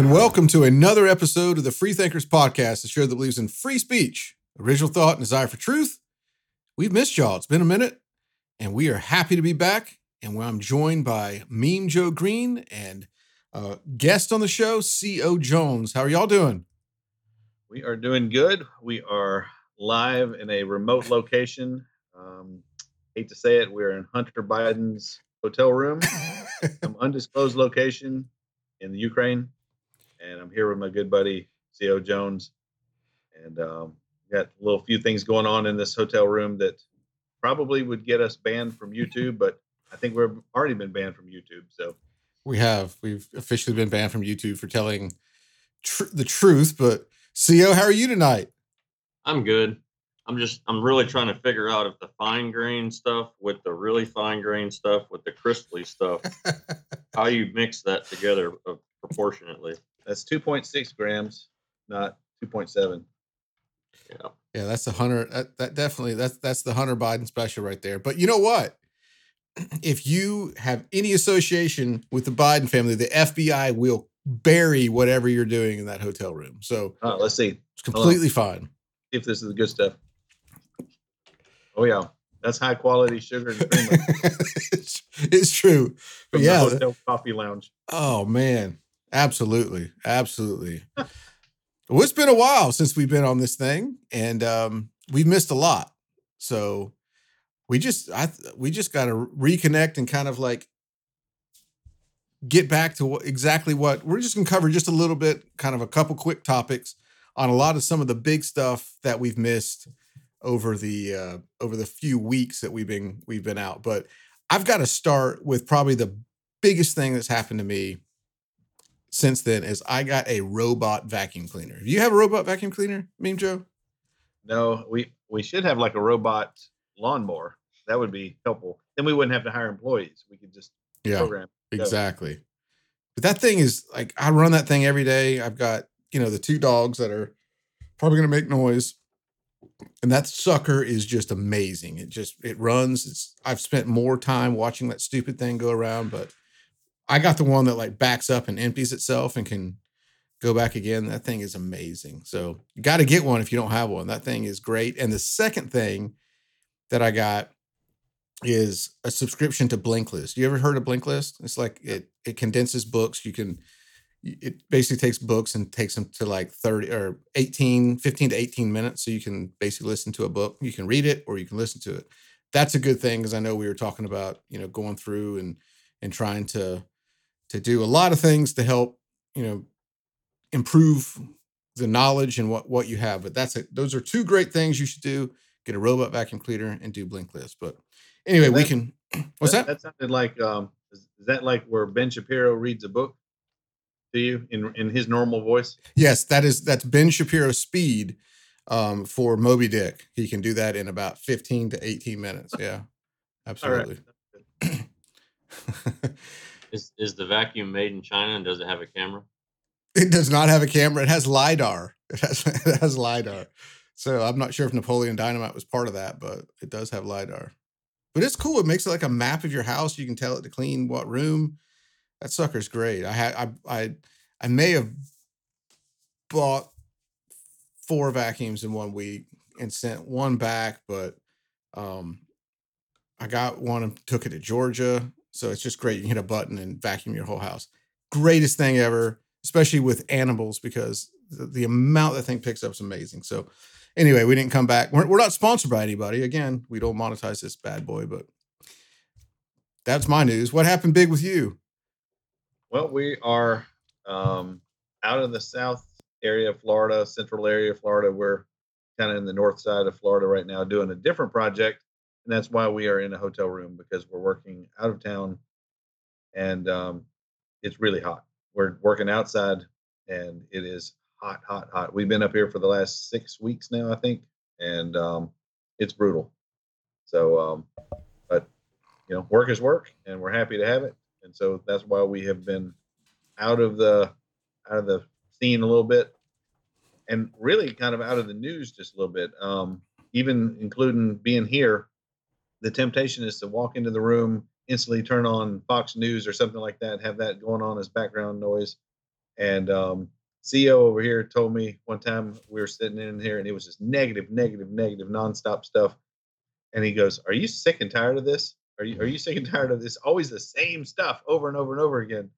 And welcome to another episode of the Free Thinkers Podcast, the show that believes in free speech, original thought, and desire for truth. We've missed y'all. It's been a minute, and we are happy to be back. And I'm joined by Meme Joe Green and uh, guest on the show, C.O. Jones. How are y'all doing? We are doing good. We are live in a remote location. Um, hate to say it, we're in Hunter Biden's hotel room, some undisclosed location in the Ukraine and I'm here with my good buddy Co Jones, and um, got a little few things going on in this hotel room that probably would get us banned from YouTube, but I think we've already been banned from YouTube. So we have we've officially been banned from YouTube for telling tr- the truth. But Co, how are you tonight? I'm good. I'm just I'm really trying to figure out if the fine grain stuff with the really fine grain stuff with the crystally stuff, how you mix that together uh, proportionately. That's 2.6 grams, not 2.7. Yeah. Yeah, that's the Hunter. That, that definitely that's that's the Hunter Biden special right there. But you know what? If you have any association with the Biden family, the FBI will bury whatever you're doing in that hotel room. So uh, let's see. It's completely fine. See if this is the good stuff. Oh yeah, that's high quality sugar and cream. it's, it's, true. But yeah, hotel coffee lounge. Oh man, Absolutely. Absolutely. well, it's been a while since we've been on this thing and um, we've missed a lot. So we just I we just got to reconnect and kind of like get back to what, exactly what we're just going to cover just a little bit kind of a couple quick topics on a lot of some of the big stuff that we've missed over the uh, over the few weeks that we've been we've been out. But I've got to start with probably the biggest thing that's happened to me since then is I got a robot vacuum cleaner. Do you have a robot vacuum cleaner, Meme Joe? No, we we should have like a robot lawnmower. That would be helpful. Then we wouldn't have to hire employees. We could just yeah, program. Exactly. But that thing is like I run that thing every day. I've got, you know, the two dogs that are probably gonna make noise. And that sucker is just amazing. It just it runs. It's I've spent more time watching that stupid thing go around, but I got the one that like backs up and empties itself and can go back again. That thing is amazing. So you got to get one if you don't have one. That thing is great. And the second thing that I got is a subscription to Blinkist. You ever heard of Blinkist? It's like it it condenses books. You can it basically takes books and takes them to like 30 or 18 15 to 18 minutes so you can basically listen to a book you can read it or you can listen to it that's a good thing because i know we were talking about you know going through and and trying to to do a lot of things to help, you know, improve the knowledge and what what you have. But that's it. Those are two great things you should do. Get a robot vacuum cleaner and do Blinkist. But anyway, that, we can. What's that? That, that sounded like. Um, is that like where Ben Shapiro reads a book to you in in his normal voice? Yes, that is. That's Ben Shapiro speed um, for Moby Dick. He can do that in about fifteen to eighteen minutes. Yeah, absolutely. Is is the vacuum made in China and does it have a camera? It does not have a camera. It has lidar. It has it has lidar. So I'm not sure if Napoleon Dynamite was part of that, but it does have lidar. But it's cool. It makes it like a map of your house. You can tell it to clean what room. That sucker's great. I had I I I may have bought four vacuums in one week and sent one back, but um I got one and took it to Georgia so it's just great. You can hit a button and vacuum your whole house. Greatest thing ever, especially with animals, because the, the amount that thing picks up is amazing. So anyway, we didn't come back. We're, we're not sponsored by anybody. Again, we don't monetize this bad boy, but that's my news. What happened big with you? Well, we are um, out in the south area of Florida, central area of Florida. We're kind of in the north side of Florida right now doing a different project and that's why we are in a hotel room because we're working out of town, and um, it's really hot. We're working outside, and it is hot, hot, hot. We've been up here for the last six weeks now, I think, and um, it's brutal. So, um, but you know, work is work, and we're happy to have it, and so that's why we have been out of the out of the scene a little bit. and really kind of out of the news just a little bit. Um, even including being here, the temptation is to walk into the room, instantly turn on Fox News or something like that, have that going on as background noise. And um, CEO over here told me one time we were sitting in here and it was just negative, negative, negative, nonstop stuff. And he goes, "Are you sick and tired of this? Are you are you sick and tired of this? Always the same stuff over and over and over again."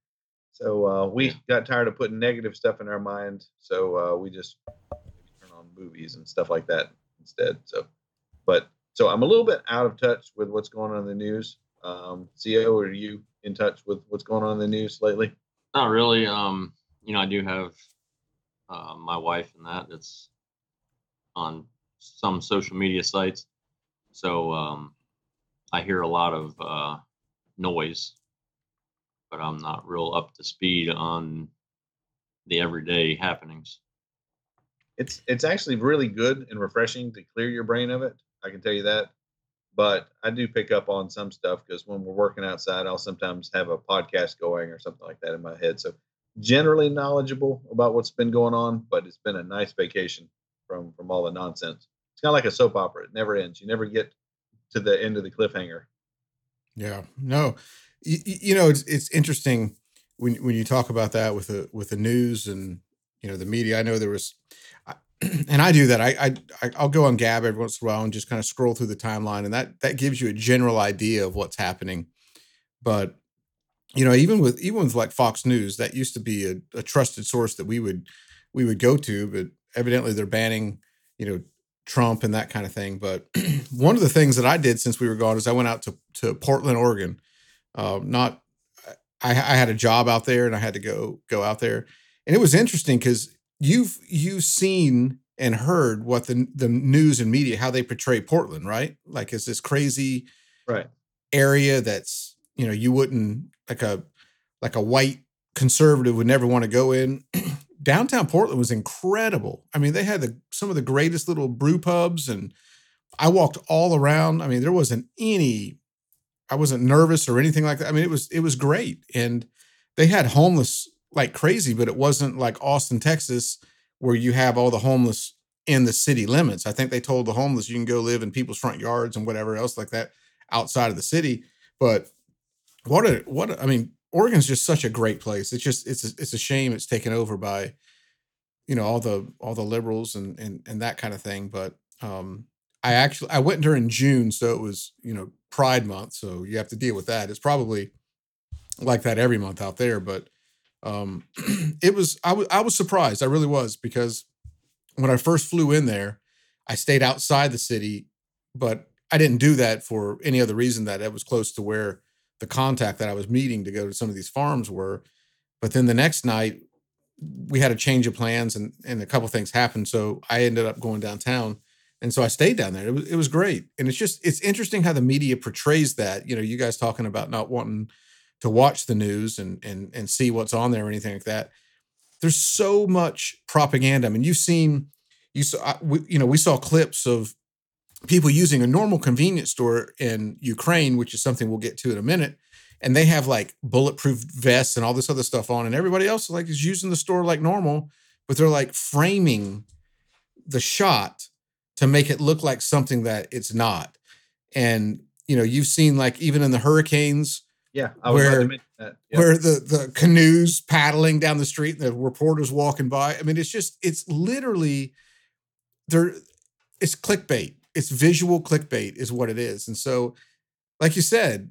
So uh, we Yeah. got tired of putting negative stuff in our mind. So uh, we just turn on movies and stuff like that instead. So, but so I'm a little bit out of touch with what's going on in the news. Um, CEO, are you in touch with what's going on in the news lately? Not really. Um, you know, I do have uh, my wife and that that's on some social media sites. So um, I hear a lot of uh, noise, but I'm not real up to speed on the everyday happenings. It's it's actually really good and refreshing to clear your brain of it. I can tell you that. But I do pick up on some stuff because when we're working outside, I'll sometimes have a podcast going or something like that in my head. So generally knowledgeable about what's been going on, but it's been a nice vacation from from all the nonsense. It's kind of like a soap opera; it never ends. You never get to the end of the cliffhanger. Yeah, no, you, you know it's it's interesting when when you talk about that with the with the news and you know the media. I know there was, and I do that. I, I I- I'll go on Gab every once in a while and just kind of scroll through the timeline, and that that gives you a general idea of what's happening. But you know, even with even with like Fox News, that used to be a, a trusted source that we would we would go to, but evidently they're banning you know Trump and that kind of thing. But one of the things that I did since we were gone is I went out to to Portland, Oregon. Uh, not I, I had a job out there and I had to go go out there, and it was interesting because you've you've seen and heard what the the news and media how they portray Portland, right? Like it's this crazy Right. area that's you know you wouldn't like a like a white conservative would never want to go in downtown portland was incredible. I mean they had the some of the greatest little brew pubs and i walked all around. I mean there wasn't any i wasn't nervous or anything like that. I mean it was it was great. And they had homeless like crazy but it wasn't like austin texas where you have all the homeless in the city limits. I think they told the homeless you can go live in people's front yards and whatever else like that outside of the city. But what a what a, I mean, Oregon's just such a great place. It's just it's a, it's a shame it's taken over by you know all the all the liberals and and and that kind of thing. But um I actually I went during June, so it was you know Pride month, so you have to deal with that. It's probably like that every month out there, but um it was I was I was surprised. I really was because when I first flew in there, I stayed outside the city, but I didn't do that for any other reason that it was close to where the contact that I was meeting to go to some of these farms were. But then the next night, we had a change of plans and and a couple things happened. So I ended up going downtown. And so I stayed down there. It was it was great. And it's just it's interesting how the media portrays that. You know, you guys talking about not wanting to watch the news and and and see what's on there or anything like that. There's so much propaganda. I mean, you've seen you saw we, you know we saw clips of people using a normal convenience store in Ukraine, which is something we'll get to in a minute, and they have like bulletproof vests and all this other stuff on, and everybody else like is using the store like normal, but they're like framing the shot to make it look like something that it's not. And you know, you've seen like even in the hurricanes Yeah, I Where-. Yeah. where the the canoes paddling down the street and the reporters walking by. I mean, it's just it's literally there. It's clickbait. It's visual clickbait, is what it is. And so, like you said,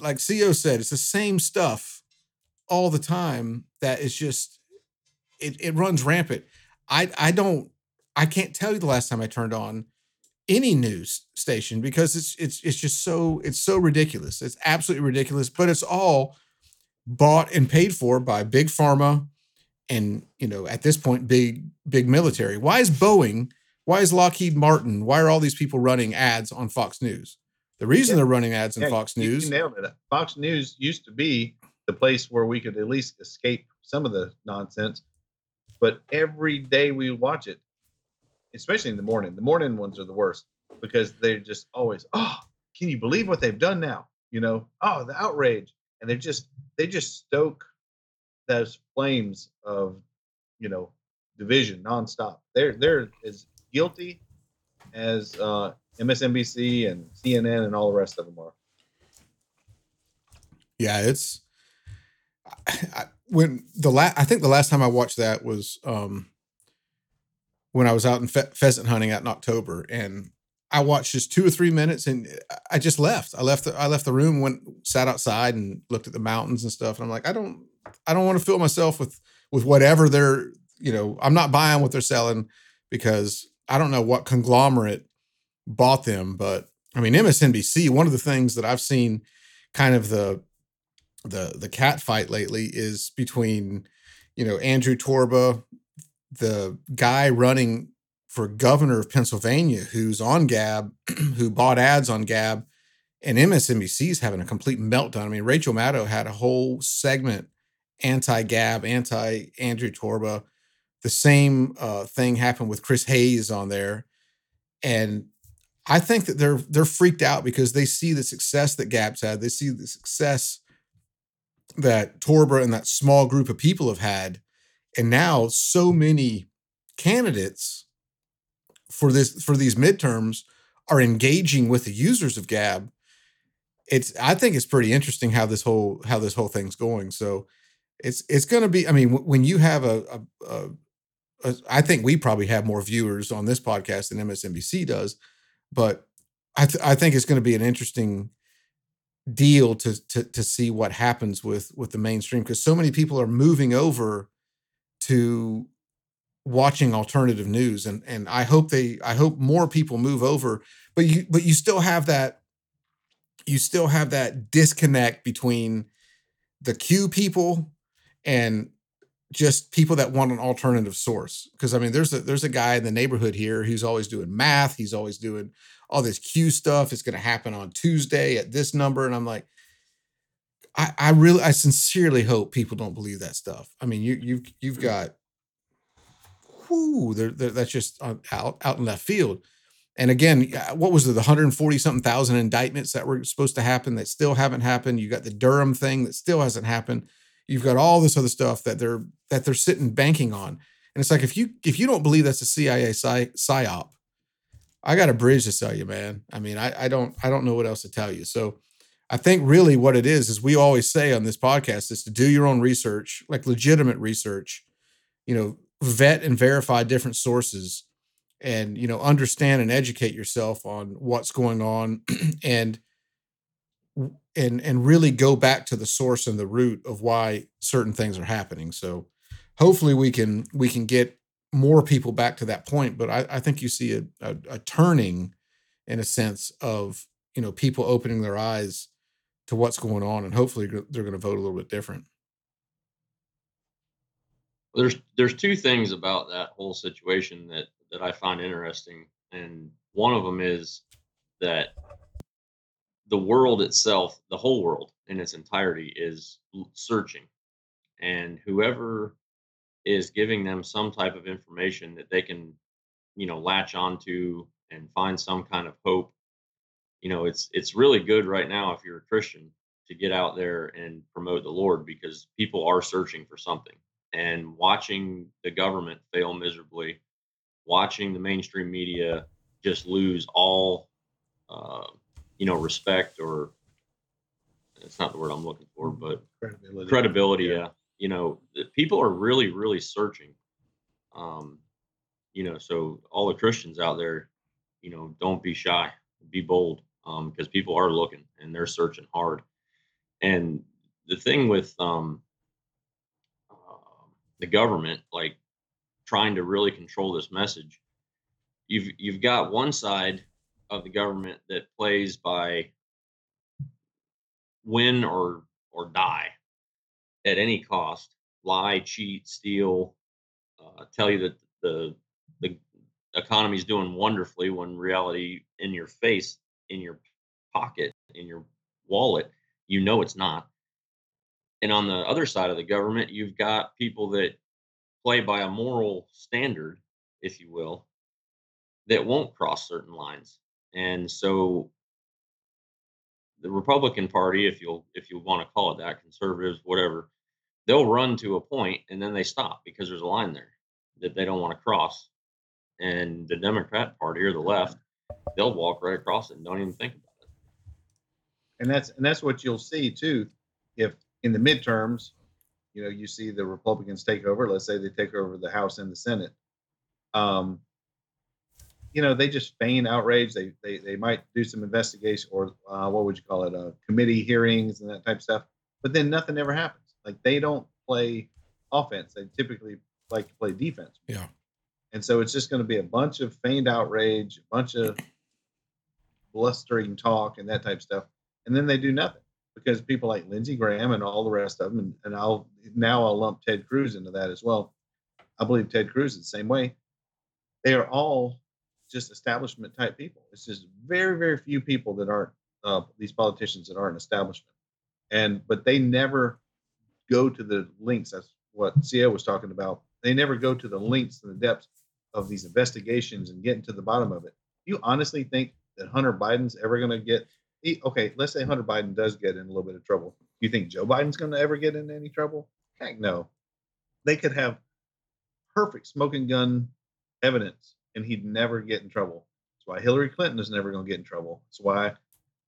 like CEO said, it's the same stuff all the time. That is just it. It runs rampant. I I don't. I can't tell you the last time I turned on any news station because it's it's it's just so it's so ridiculous. It's absolutely ridiculous, but it's all bought and paid for by big pharma and you know at this point big big military. Why is Boeing, why is Lockheed Martin, why are all these people running ads on Fox News? The reason Yeah. they're running ads on Yeah, Fox you- you News, nailed it. Fox News used to be the place where we could at least escape some of the nonsense. But every day we watch it, especially in the morning. The morning ones are the worst because they're just always, oh, can you believe what they've done now? You know, oh, the outrage. And they're just they just stoke those flames of, you know, division nonstop. They're they're as guilty as uh, MSNBC and CNN and all the rest of them are. Yeah, it's I, when the last I think the last time I watched that was um when I was out in fe- pheasant hunting out in October, and I watched just two or three minutes, and I just left. I left. The, I left the room, went sat outside, and looked at the mountains and stuff. And I'm like, I don't, I don't want to fill myself with with whatever they're, you know, I'm not buying what they're selling because I don't know what conglomerate bought them, but I mean MSNBC. One of the things that I've seen, kind of the the the cat fight lately is between, you know, Andrew Torba, the guy running for governor of Pennsylvania, who's on Gab, who bought ads on Gab, and MSNBC is having a complete meltdown. I mean, Rachel Maddow had a whole segment anti Gab, anti Andrew Torba. The same uh, thing happened with Chris Hayes on there, and I think that they're they're freaked out because they see the success that Gab's had. They see the success that Torba and that small group of people have had, and now so many candidates for this for these midterms are engaging with the users of Gab. It's I think it's pretty interesting how this whole how this whole thing's going. So it's it's going to be. I mean, when you have a, a, a, Uh, I think we probably have more viewers on this podcast than MSNBC does, but I th- I think it's going to be an interesting deal to to to see what happens with with the mainstream because so many people are moving over to watching alternative news and and I hope they I hope more people move over but you but you still have that you still have that disconnect between the Q people and just people that want an alternative source because I mean there's a there's a guy in the neighborhood here who's always doing math he's always doing all this Q stuff it's going to happen on Tuesday at this number and I'm like I, I really I sincerely hope people don't believe that stuff. I mean you you've you've mm. got whoo, they're, they're, that's just uh, out out in left field. And again, uh, what was it, the 140 something thousand indictments that were supposed to happen that still haven't happened? You got the Durham thing that still hasn't happened. You've got all this other stuff that they're that they're sitting banking on. And it's like if you if you don't believe that's a CIA psy, psyop, I got a bridge to sell you, man. I mean, I, I don't I don't know what else to tell you. So I think really what it is is we always say on this podcast is to do your own research, like legitimate research. You know, vet and verify different sources and you know understand and educate yourself on what's going on and and and really go back to the source and the root of why certain things are happening. So hopefully we can we can get more people back to that point but i, I think you see a, a, a turning in a sense of you know people opening their eyes to what's going on and hopefully they're going to vote a little bit different. There's there's two things about that whole situation that that I find interesting, and one of them is that the world itself, the whole world in its entirety, is searching, and whoever is giving them some type of information that they can, you know, latch onto and find some kind of hope. You know, it's it's really good right now if you're a Christian to get out there and promote the Lord because people are searching for something and watching the government fail miserably, watching the mainstream media just lose all, uh, you know, respect or it's not the word I'm looking for, but credibility. Credibility, yeah. yeah. You know, people are really, really searching. Um, you know, so all the Christians out there, you know, don't be shy, be bold, um, because people are looking and they're searching hard. And the thing with um, the government like trying to really control this message you've you've got one side of the government that plays by win or or die at any cost lie cheat steal uh, tell you that the the economy is doing wonderfully when reality in your face in your pocket in your wallet you know it's not and on the other side of the government, you've got people that play by a moral standard, if you will, that won't cross certain lines. And so the Republican Party, if you'll if you want to call it that, conservatives, whatever, they'll run to a point and then they stop because there's a line there. that they don't want to cross. And the Democrat Party or the left, they'll walk right across it and don't even think about it. and that's and that's what you'll see too if in the midterms you know you see the republicans take over let's say they take over the house and the senate um you know they just feign outrage they they, they might do some investigation or uh, what would you call it uh, committee hearings and that type of stuff but then nothing ever happens like they don't play offense they typically like to play defense Yeah. and so it's just going to be a bunch of feigned outrage a bunch of blustering talk and that type of stuff and then they do nothing because people like Lindsey Graham and all the rest of them, and, and I'll now I'll lump Ted Cruz into that as well. I believe Ted Cruz is the same way. They are all just establishment type people. It's just very very few people that aren't uh, these politicians that aren't establishment, and but they never go to the links. That's what CO was talking about. They never go to the links and the depths of these investigations and getting to the bottom of it. You honestly think that Hunter Biden's ever going to get okay, let's say Hunter Biden does get in a little bit of trouble. Do you think Joe Biden's going to ever get in any trouble? Heck no. They could have perfect smoking gun evidence and he'd never get in trouble. That's why Hillary Clinton is never going to get in trouble. That's why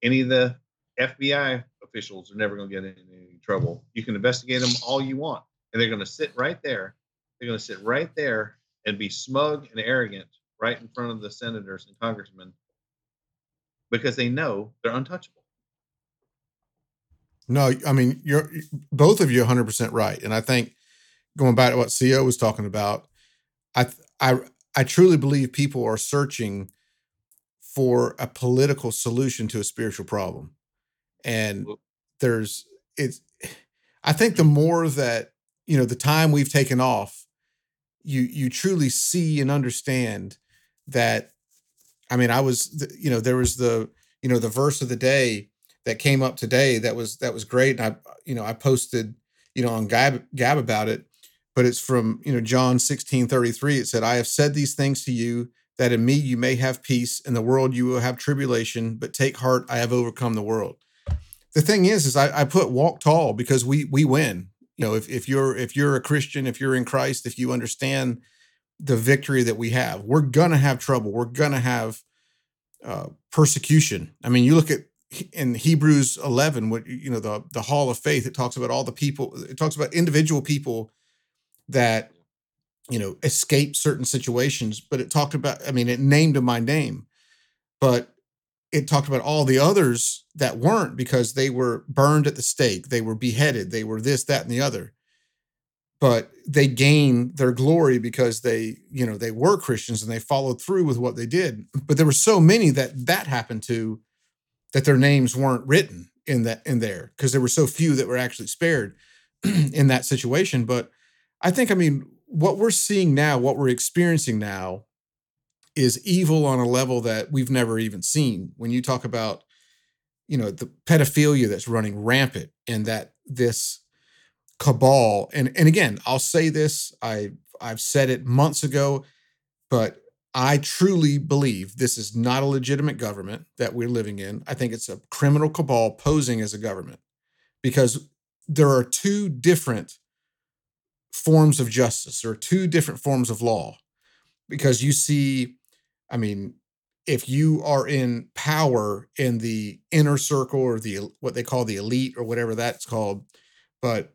any of the FBI officials are never going to get in any trouble. You can investigate them all you want, and they're going to sit right there. They're going to sit right there and be smug and arrogant right in front of the senators and congressmen because they know they're untouchable. No, I mean you're both of you 100 percent right, and I think going back to what CO was talking about, I I I truly believe people are searching for a political solution to a spiritual problem, and there's it's. I think the more that you know, the time we've taken off, you you truly see and understand that. I mean, I was you know there was the you know the verse of the day that came up today that was that was great and i you know i posted you know on gab, gab about it but it's from you know john 16 33 it said i have said these things to you that in me you may have peace in the world you will have tribulation but take heart i have overcome the world the thing is is i, I put walk tall because we we win you know if, if you're if you're a christian if you're in christ if you understand the victory that we have we're gonna have trouble we're gonna have uh, persecution. I mean, you look at in Hebrews 11, what you know, the the Hall of Faith. It talks about all the people. It talks about individual people that you know escape certain situations. But it talked about. I mean, it named my name, but it talked about all the others that weren't because they were burned at the stake. They were beheaded. They were this, that, and the other but they gain their glory because they you know they were christians and they followed through with what they did but there were so many that that happened to that their names weren't written in that in there because there were so few that were actually spared in that situation but i think i mean what we're seeing now what we're experiencing now is evil on a level that we've never even seen. When you talk about you know the pedophilia that's running rampant and that this cabal and and again i'll say this i i've said it months ago but i truly believe this is not a legitimate government that we're living in. I think it's a criminal cabal posing as a government because there are two different forms of justice or two different forms of law because you see i mean if you are in power in the inner circle or the what they call the elite or whatever that's called but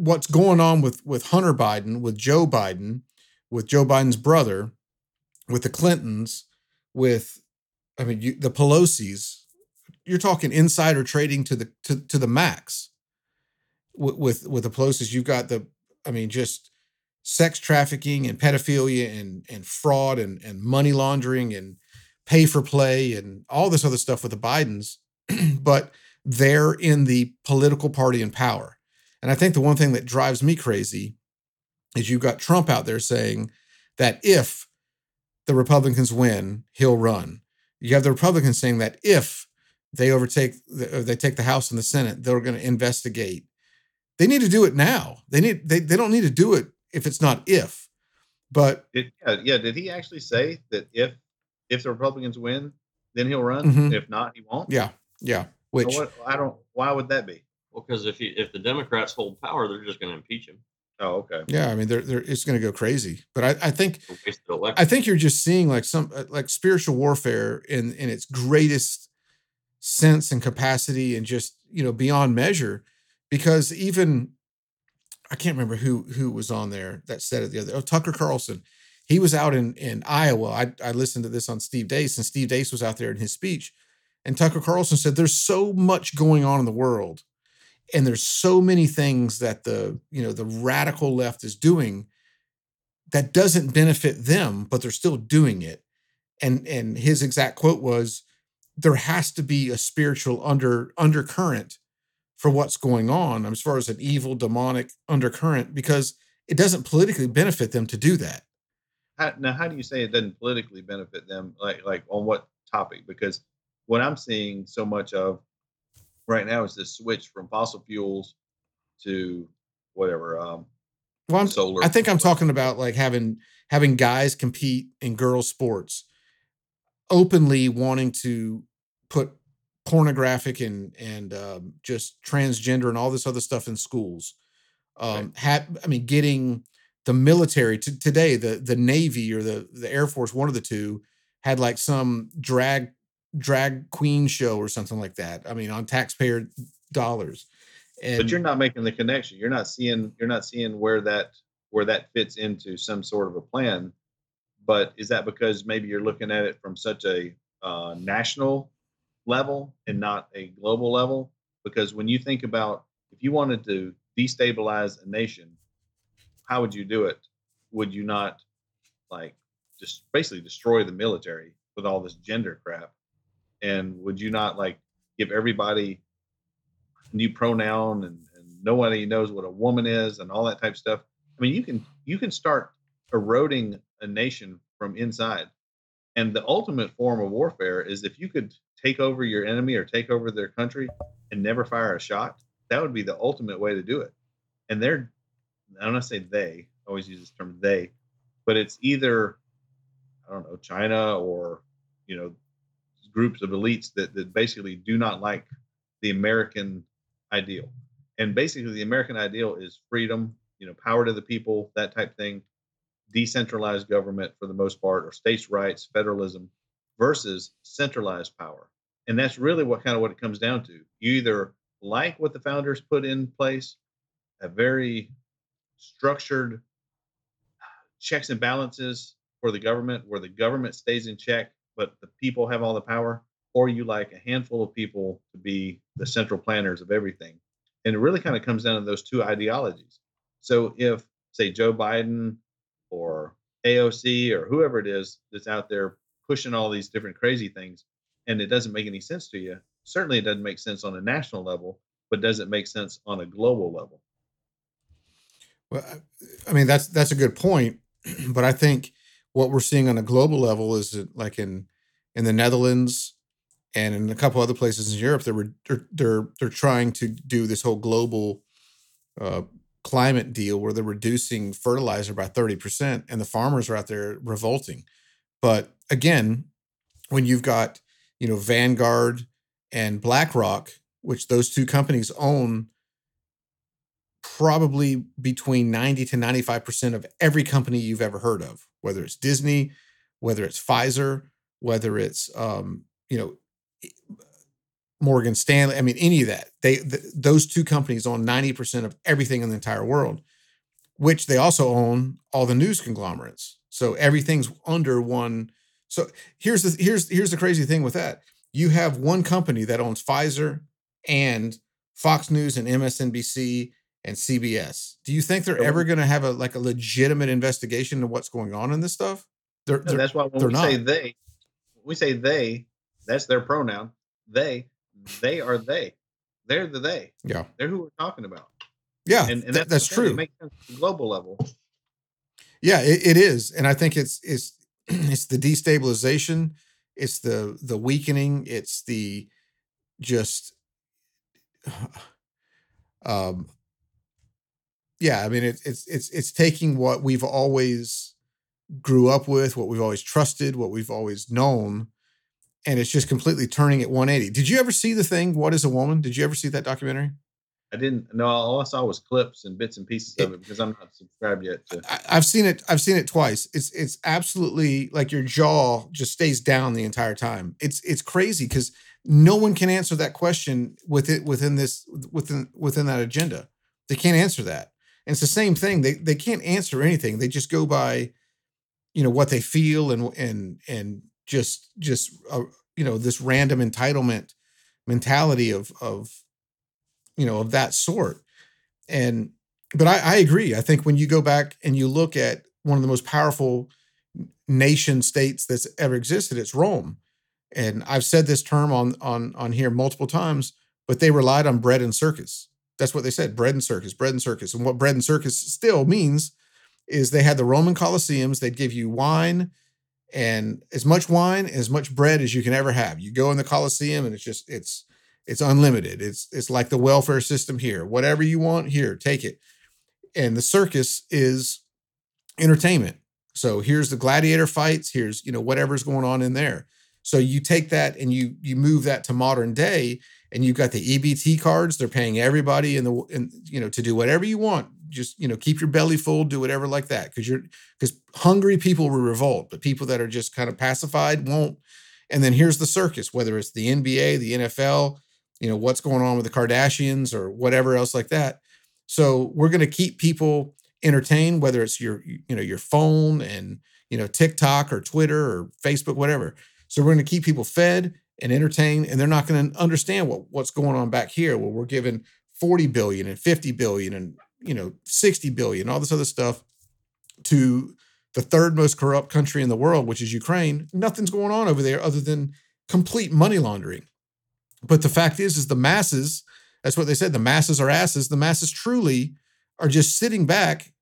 what's going on with with Hunter Biden, with Joe Biden, with Joe Biden's brother, with the Clintons, with I mean you, the Pelosi's. You're talking insider trading to the to, to the max. With, with with the Pelosi's, you've got the I mean just sex trafficking and pedophilia and and fraud and and money laundering and pay for play and all this other stuff with the Bidens, but they're in the political party in power and I think the one thing that drives me crazy is you've got Trump out there saying that if the Republicans win, he'll run. You have the Republicans saying that if they overtake, the, they take the House and the Senate, they're going to investigate. They need to do it now. They need they, they don't need to do it if it's not if. But did, yeah, yeah, did he actually say that if if the Republicans win, then he'll run? Mhm. If not, he won't. yeah, yeah. So Which what, I don't. Why would that be? Well, because if you, if the Democrats hold power, they're just going to impeach him. Oh, okay. Yeah, I mean, they're, they're it's going to go crazy. But I, I think A wasted election. I think you're just seeing like some uh, like spiritual warfare in in its greatest sense and capacity and just you know beyond measure because even I can't remember who who was on there that said it the other oh Tucker Carlson. He was out in in Iowa. I I listened to this on Steve Deace and Steve Deace was out there in his speech. And Tucker Carlson said there's so much going on in the world and there's so many things that the you know the radical left is doing that doesn't benefit them but they're still doing it. And and his exact quote was there has to be a spiritual under undercurrent for what's going on as far as an evil demonic undercurrent because it doesn't politically benefit them to do that How, now, how do you say it doesn't politically benefit them? Like, like on what topic? Because what I'm seeing so much of right now is this switch from fossil fuels to whatever um, well I'm, solar. i think i'm talking about like having having guys compete in girls sports openly wanting to put pornographic and and um, just transgender and all this other stuff in schools um had i mean getting the military to today the the navy or the the air force one of the two had like some drag drag queen show or something like that i mean on taxpayer dollars and but you're not making the connection. You're not seeing. You're not seeing where that where that fits into some sort of a plan. But is that because maybe you're looking at it from such a uh, national level and not a global level? Because when you think about if you wanted to destabilize a nation, how would you do it? Would you not like just basically destroy the military with all this gender crap? And would you not like give everybody a new pronoun and, and nobody knows what a woman is and all that type of stuff? I mean, you can you can start eroding a nation from inside. And the ultimate form of warfare is if you could take over your enemy or take over their country and never fire a shot, that would be the ultimate way to do it. And they're, I don't want to say they, always use this term they, but it's either, I don't know, China or, you know, groups of elites that, that basically do not like the American ideal. And basically, the American ideal is freedom, you know, power to the people, that type thing decentralized government for the most part, or states' rights, federalism, versus centralized power. And that's really what kind of what it comes down to. You either like what the founders put in place, a very structured uh, checks and balances for the government, where the government stays in check, but the people have all the power, or you like a handful of people to be the central planners of everything. And it really kind of comes down to those two ideologies. So if, say, Joe Biden or AOC or whoever it is that's out there pushing all these different crazy things and it doesn't make any sense to you, certainly it doesn't make sense on a national level, but does it make sense on a global level? Well, I- mean that's that's a good point, but I think what we're seeing on a global level is that, like in in the Netherlands and in a couple other places in Europe, they're they're, they're trying to do this whole global uh, climate deal where they're reducing fertilizer by thirty percent, and the farmers are out there revolting. But again, when you've got you know Vanguard and BlackRock, which those two companies own probably between 90 to 95% of every company you've ever heard of, whether it's Disney, whether it's Pfizer, whether it's um, you know Morgan Stanley, I mean any of that. They th- those two companies own 90% of everything in the entire world, which they also own all the news conglomerates. So everything's under one. So here's the here's here's the crazy thing with that. You have one company that owns Pfizer and Fox News and MSNBC and CBS. Do you think they're ever going to have a like a legitimate investigation into what's going on in this stuff? They're, No, they're that's why when we say they, we say they, that's their pronoun. They, they are they. They're the they. yeah, They're who we're talking about. yeah, And, and th- that's, that's the thing, true. It makes sense at the global level. Yeah, it, it is, and I think it's it's it's the destabilization, it's the the weakening, it's the just um yeah, I mean it, it's it's it's taking what we've always grew up with, what we've always trusted, what we've always known, and it's just completely turning it 180. Did you ever see the thing What is a Woman? Did you ever see that documentary? I didn't. know. all I saw was clips and bits and pieces of it because I'm not subscribed yet. To I, I've seen it. I've seen it twice. It's it's absolutely like your jaw just stays down the entire time. It's it's crazy because no one can answer that question with it within this within within that agenda. They can't answer that. And it's the same thing. They they can't answer anything. They just go by, you know, what they feel and and and just just uh, you know this random entitlement mentality of of you know of that sort. And but I, I agree. I think when you go back and you look at one of the most powerful nation states that's ever existed, it's Rome. And I've said this term on on on here multiple times, but they relied on bread and circus. That's what they said, bread and circus, bread and circus. And what bread and circus still means is they had the Roman Colosseums, they'd give you wine and as much wine, as much bread as you can ever have. You go in the Colosseum and it's just it's it's unlimited. It's it's like the welfare system here. Whatever you want here, take it. And the circus is entertainment. So here's the gladiator fights, here's, you know, whatever's going on in there. So you take that and you you move that to modern day and you've got the EBT cards, they're paying everybody in the in, you know to do whatever you want. Just, you know, keep your belly full, do whatever like that cuz you're cuz hungry people will revolt, but people that are just kind of pacified won't. And then here's the circus, whether it's the NBA, the NFL, you know, what's going on with the Kardashians or whatever else like that. So we're going to keep people entertained whether it's your you know your phone and you know TikTok or Twitter or Facebook whatever so we're going to keep people fed and entertained, and they're not going to understand what, what's going on back here. Where we're giving 40 billion and 50 billion and you know 60 billion, all this other stuff to the third most corrupt country in the world, which is Ukraine. Nothing's going on over there other than complete money laundering. But the fact is, is the masses, that's what they said, the masses are asses. The masses truly are just sitting back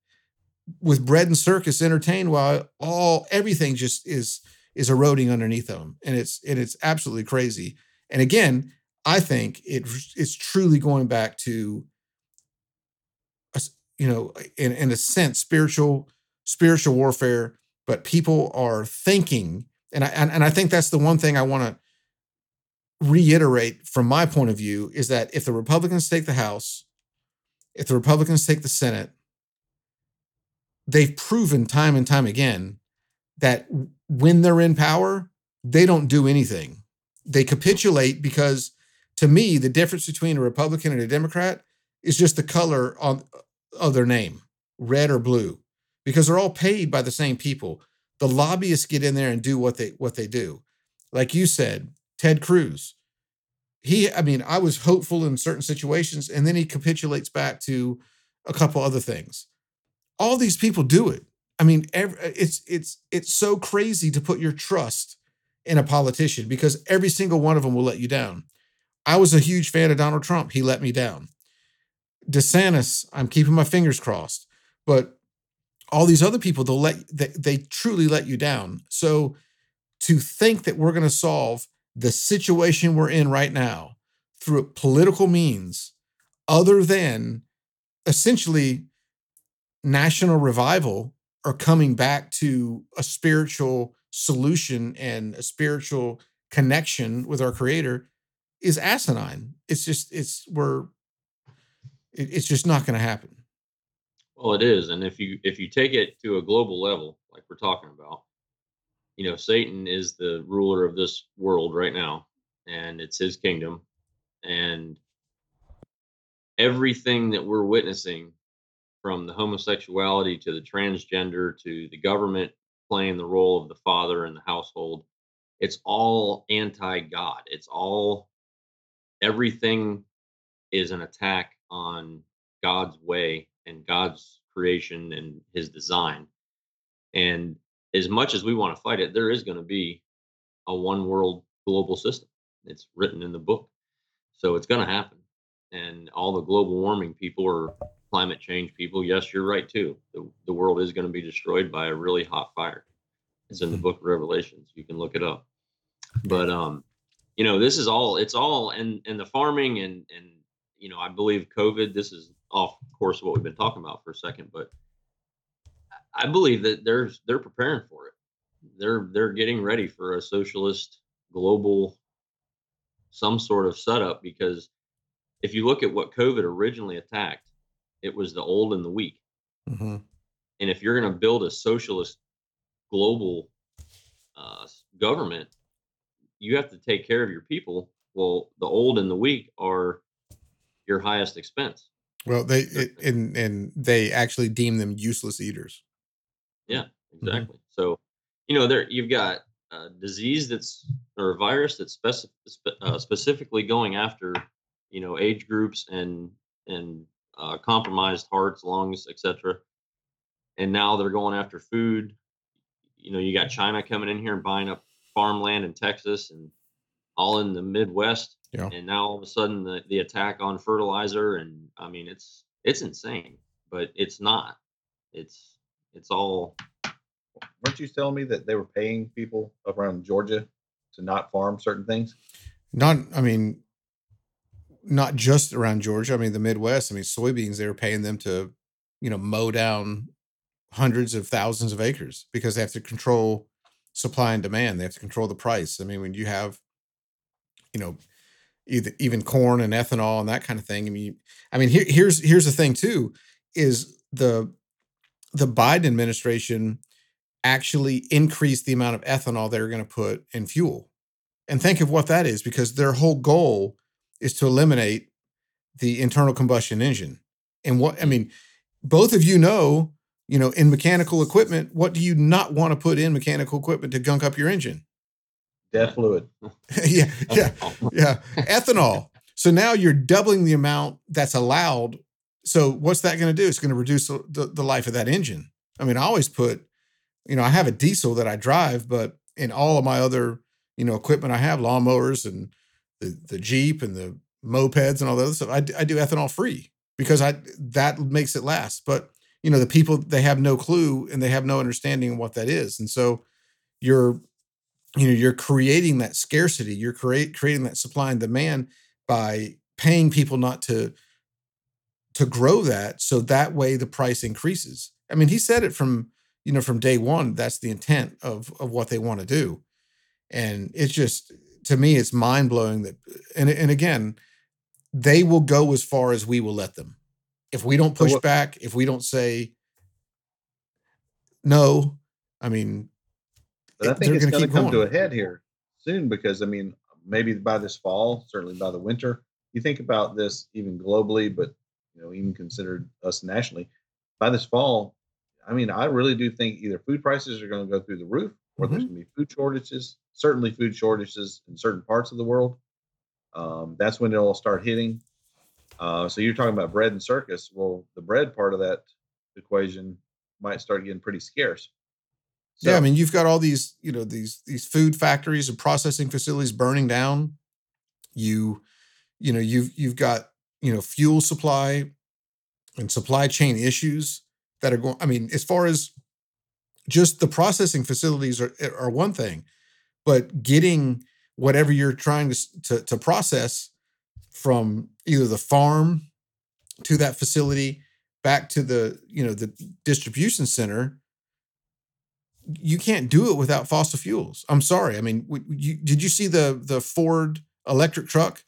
with bread and circus entertained while all everything just is is eroding underneath them, and it's and it's absolutely crazy. And again, I think it it's truly going back to, a, you know, in in a sense, spiritual spiritual warfare. But people are thinking, and I and, and I think that's the one thing I want to reiterate from my point of view is that if the Republicans take the House, if the Republicans take the Senate, they've proven time and time again that when they're in power, they don't do anything. They capitulate because to me, the difference between a Republican and a Democrat is just the color on of their name, red or blue, because they're all paid by the same people. The lobbyists get in there and do what they what they do. Like you said, Ted Cruz. He, I mean, I was hopeful in certain situations, and then he capitulates back to a couple other things. All these people do it. I mean, every, uh, it's it's it's so crazy to put your trust in a politician because every single one of them will let you down. I was a huge fan of Donald Trump. He let me down. DeSantis, I'm keeping my fingers crossed, but all these other people, they'll let they, they truly let you down. So to think that we're going to solve the situation we're in right now through political means, other than essentially national revival or coming back to a spiritual solution and a spiritual connection with our creator is asinine. It's just it's we're it's just not going to happen. Well, it is, and if you if you take it to a global level, like we're talking about, you know, Satan is the ruler of this world right now, and it's his kingdom, and everything that we're witnessing from the homosexuality to the transgender to the government playing the role of the father in the household it's all anti-god. It's all everything is an attack on god's way and god's creation and his design. And as much as we want to fight it there is going to be a one world global system it's written in the book so it's going to happen and all the global warming people or climate change people, yes, you're right too. The, the world is going to be destroyed by a really hot fire. It's in the mm-hmm. book of Revelations. You can look it up. But um, you know, this is all it's all and and the farming and and you know, I believe COVID, this is off course what we've been talking about for a second, but I believe that there's they're preparing for it. They're they're getting ready for a socialist global some sort of setup because if you look at what COVID originally attacked, it was the old and the weak. hmm And if you're going to build a socialist global uh, government, you have to take care of your people. Well, the old and the weak are your highest expense. Well, they it, and and they actually deem them useless eaters. Yeah, Mm-hmm. exactly. So, you know, there you've got a disease that's or a virus that's spe- uh, specifically going after, you know, age groups and and uh, compromised hearts, lungs, etc. And now they're going after food. You know, you got China coming in here and buying up farmland in Texas and all in the Midwest. Yeah. And now all of a sudden the, the attack on fertilizer and I mean it's it's insane, but it's not. It's it's all Weren't you telling me that they were paying people around Georgia to not farm certain things? Not, I mean, not just around Georgia. I mean, the Midwest. I mean, soybeans. They were paying them to, you know, mow down hundreds of thousands of acres because they have to control supply and demand. They have to control the price. I mean, when you have, you know, either even corn and ethanol and that kind of thing. I mean, I mean, here, here's here's the thing too, is the the Biden administration actually increased the amount of ethanol they're going to put in fuel. And think of what that is because their whole goal is to eliminate the internal combustion engine. And what I mean, both of you know, you know, in mechanical equipment, what do you not want to put in mechanical equipment to gunk up your engine? Death fluid. yeah, yeah, yeah. Ethanol. So now you're doubling the amount that's allowed. So what's that going to do? It's going to reduce the, the, life of that engine. I mean, I always put, you know, I have a diesel that I drive, but in all of my other, you know, equipment I have, lawnmowers and the, the Jeep and the mopeds and all that other stuff, I do ethanol free because I that makes it last. But you know, the people they have no clue and they have no understanding of what that is. And so you're you know you're creating that scarcity you're create creating that supply and demand by paying people not to to grow that so that way the price increases. I mean he said it from you know from day one that's the intent of of what they want to do. And it's just to me it's mind-blowing that and and again they will go as far as we will let them. If we don't push back if we don't say no i mean But I think they're it's gonna going to come to a head here soon because I mean, maybe by this fall, certainly by the winter. You think about this even globally, but you know, even considered us nationally. By this fall, I mean, I really do think either food prices are going to go through the roof, or there's Mm-hmm. going to be food shortages. Certainly, food shortages in certain parts of the world. Um, that's when it'll start hitting. Uh, so you're talking about bread and circus. Well, the bread part of that equation might start getting pretty scarce. yeah, I mean, you've got all these, you know, these these food factories and processing facilities burning down. You, you know, you've you've got you know fuel supply and supply chain issues that are going. I mean, as far as just the processing facilities are eh, are one thing, but getting whatever you're trying to to, to process from either the farm to that facility back to the you know the distribution center you can't do it without fossil fuels. I'm sorry. I mean, w- you, did you see the the Ford electric truck?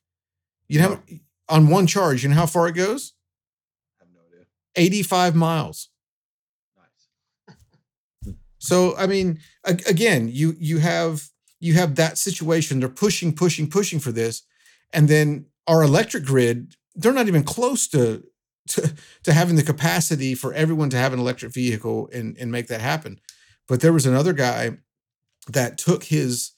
You know, on one charge, you know how far it goes? I have no idea. 85 miles. Nice. So, I mean, again, you you have you have that situation. They're pushing, pushing, pushing for this, and then our electric grid, they're not even close to to, to having the capacity for everyone to have an electric vehicle and and make that happen. But there was another guy that took his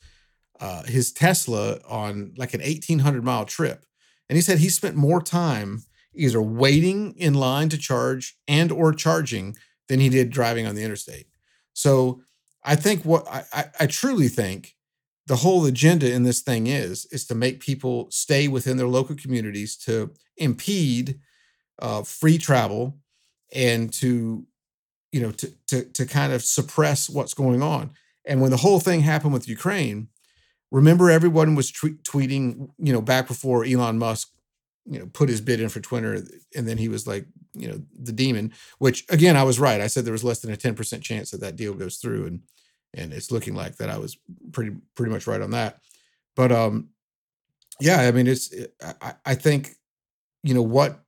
uh, his Tesla on like an 1800 mile trip, and he said he spent more time either waiting in line to charge and or charging than he did driving on the interstate. So I think what I, I, truly think the whole agenda in this thing is is to make people stay within their local communities to impede uh, free travel and to you know to, to to kind of suppress what's going on. And when the whole thing happened with Ukraine, remember everyone was tweet, tweeting you know back before Elon Musk you know put his bid in for Twitter and then he was like you know the demon which again I was right. I said there was less than a 10% chance that that deal goes through and and it's looking like that I was pretty pretty much right on that. But um yeah I mean it's I- I think you know what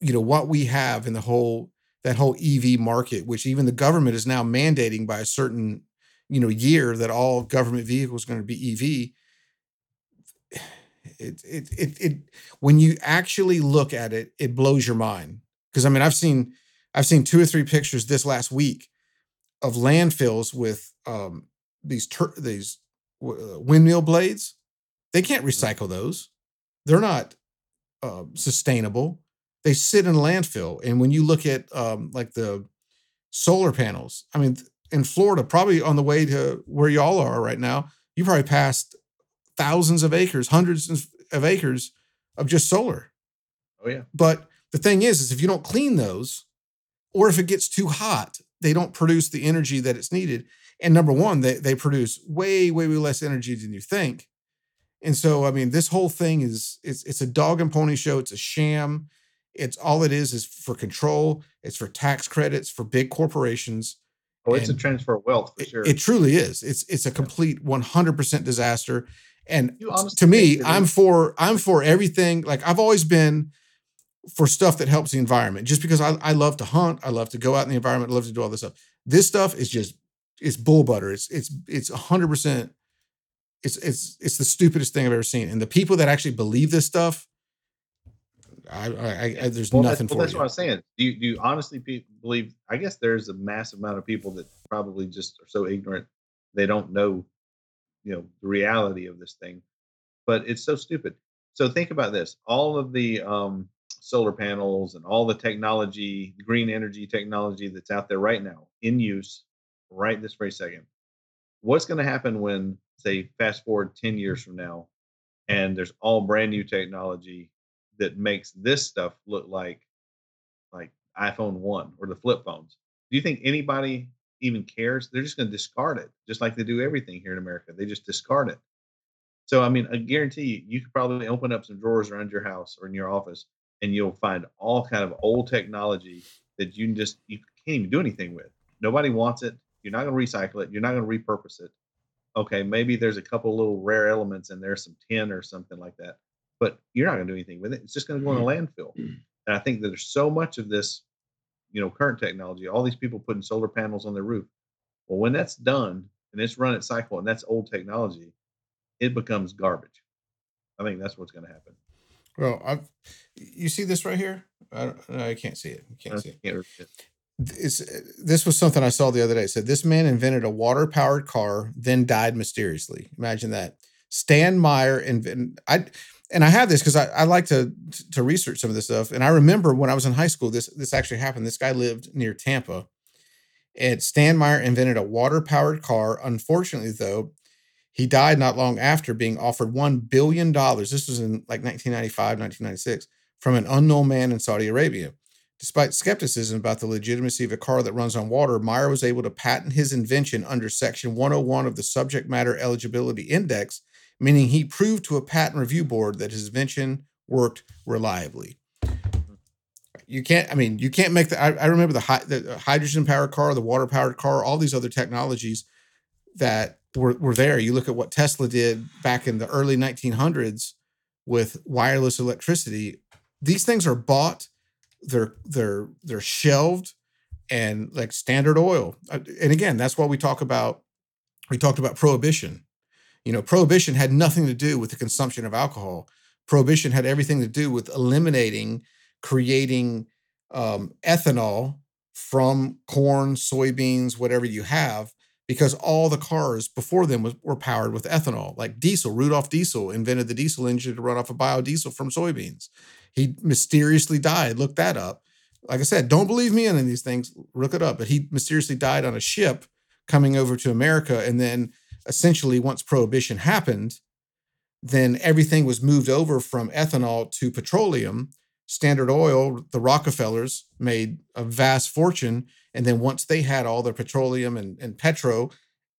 you know what we have in the whole that whole EV market, which even the government is now mandating by a certain you know year that all government vehicles are going to be EV. It, it it it when you actually look at it, it blows your mind. Because I mean, I've seen I've seen two or three pictures this last week of landfills with um, these tur- these uh, windmill blades. They can't recycle those. They're not uh, sustainable. They sit in a landfill. And when you look at um, like the solar panels, I mean, th- in Florida, probably on the way to where y'all are right now, you probably passed thousands of acres, hundreds of- acres of just solar. Oh yeah. But the thing is, is if you don't clean those, or if it gets too hot, they don't produce the energy that it's needed. And number one, they they produce way, way, way less energy than you think. And so, I mean, this whole thing is it's it's a dog and pony show. It's a sham. It's all it is is for control. It's for tax credits for big corporations. Oh, it's a transfer of wealth for It, sure. it truly is. It's it's a complete 100% disaster. And You t- honestly to me, I'm it- for I'm for everything. Like I've always been for stuff that helps the environment. Just because I, I love to hunt, I love to go out in the environment, I love to do all this stuff. This stuff is just it's bull butter. It's it's it's 100 percent. It's it's it's the stupidest thing I've ever seen. And the people that actually believe this stuff, I I, I there's well, nothing that's, well, for that's you. what I'm saying. Do you, do you honestly believe? I guess there's a massive amount of people that probably just are so ignorant they don't know, you know, the reality of this thing. But it's so stupid. So think about this: all of the um, solar panels and all the technology, green energy technology that's out there right now in use, right this very second. What's going to happen when, say, fast forward ten years from now, and there's all brand new technology that makes this stuff look like like iPhone 1 or the flip phones. Do you think anybody even cares? They're just going to discard it, just like they do everything here in America. They just discard it. So, I mean, I guarantee you, you could probably open up some drawers around your house or in your office, and you'll find all kind of old technology that you can just you can't even do anything with. Nobody wants it. You're not going to recycle it. You're not going to repurpose it. Okay, maybe there's a couple little rare elements in there, some tin or something like that, but you're not going to do anything with it. It's just going to go in a mm-hmm. landfill. Mm-hmm. And I think that there's so much of this, you know, current technology, all these people putting solar panels on their roof. Well, when that's done and it's run its cycle and that's old technology, it becomes garbage. I think that's what's going to happen. Well, I've you see this right here? I, I can't see it. You can't I see it. can't read it. it's this was something I saw the other day. It said this man invented a water powered car, then died mysteriously. Imagine that. Stan Meyer invented. I and I have this because I, I like to to research some of this stuff. And I remember when I was in high school, this this actually happened. This guy lived near Tampa, and Stan Meyer invented a water powered car. Unfortunately, though, he died not long after being offered one billion dollars. This was in like 1995, 1996, from an unknown man in Saudi Arabia. Despite skepticism about the legitimacy of a car that runs on water, Meyer was able to patent his invention under Section 101 of the Subject Matter Eligibility Index, meaning he proved to a patent review board that his invention worked reliably. You can't, I mean, you can't make the, I, I remember the, hy- the hydrogen powered car, the water powered car, all these other technologies that were, were there. You look at what Tesla did back in the early 1900s with wireless electricity. These things are bought they're they're they're shelved and like standard oil Uh, and again that's why we talk about we talked about prohibition you know prohibition had nothing to do with the consumption of alcohol prohibition had everything to do with eliminating creating um, ethanol from corn soybeans whatever you have because all the cars before them was, were powered with ethanol like diesel rudolph diesel invented the diesel engine to run off of biodiesel from soybeans he mysteriously died. Look that up. Like I said, don't believe me on any of these things. Look it up. But he mysteriously died on a ship coming over to America. And then essentially, once prohibition happened, then everything was moved over from ethanol to petroleum. Standard Oil, the Rockefellers made a vast fortune. And then once they had all their petroleum and, and petro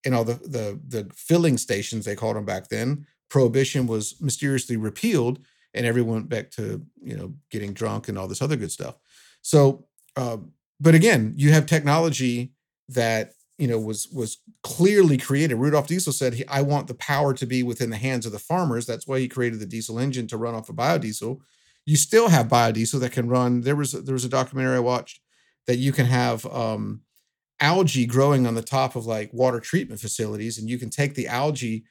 and all the, the, the filling stations, they called them back then, prohibition was mysteriously repealed and everyone went back to you know getting drunk and all this other good stuff so uh, but again you have technology that you know was was clearly created rudolph diesel said he, i want the power to be within the hands of the farmers that's why he created the diesel engine to run off of biodiesel you still have biodiesel that can run. There was there was a documentary I watched that you can have um, algae growing on the top of like water treatment facilities, and you can take the algae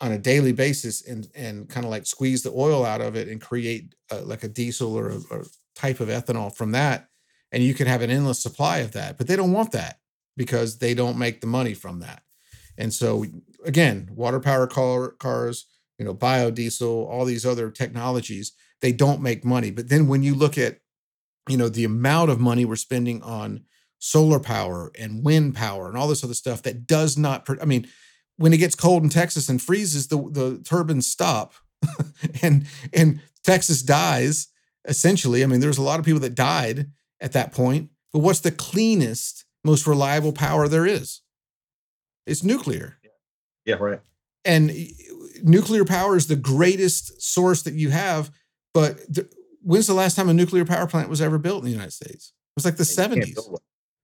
on a daily basis and and kind of like squeeze the oil out of it and create uh, like a diesel or a, type of ethanol from that, and you can have an endless supply of that. But they don't want that because they don't make the money from that. And so again, water power car, cars, you know, biodiesel, all these other technologies, they don't make money. But then when you look at, you know, the amount of money we're spending on solar power and wind power and all this other stuff that does not, I mean, when it gets cold in Texas and freezes, the, the turbines stop and and Texas dies essentially. I mean, there's a lot of people that died at that point. But what's the cleanest, most reliable power there is? It's nuclear. Yeah, right. And nuclear power is the greatest source that you have. But the, when's the last time a nuclear power plant was ever built in the United States? It was like the seventies.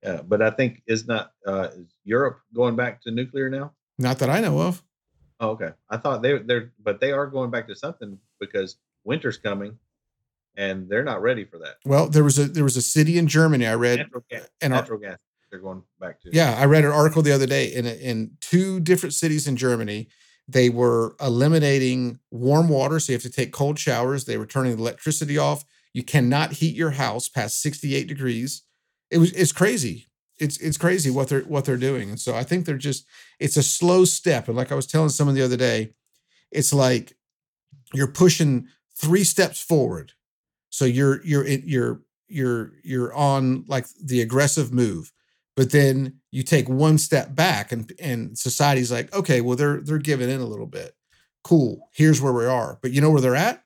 Yeah, but I think is not uh, is Europe going back to nuclear now? Not that I know of. Oh, okay. I thought they they're but they are going back to something because winter's coming, and they're not ready for that. Well, there was a there was a city in Germany I read, Natural gas. and our- natural gas. They're going back to. Yeah, I read an article the other day in in two different cities in Germany. They were eliminating warm water, so you have to take cold showers. They were turning the electricity off. You cannot heat your house past 68 degrees. It was it's crazy. It's it's crazy what they're what they're doing. And so I think they're just it's a slow step. And like I was telling someone the other day, it's like you're pushing three steps forward. So you're you're you're you're you're on like the aggressive move but then you take one step back and and society's like okay well they're they're giving in a little bit. Cool. Here's where we are. But you know where they're at?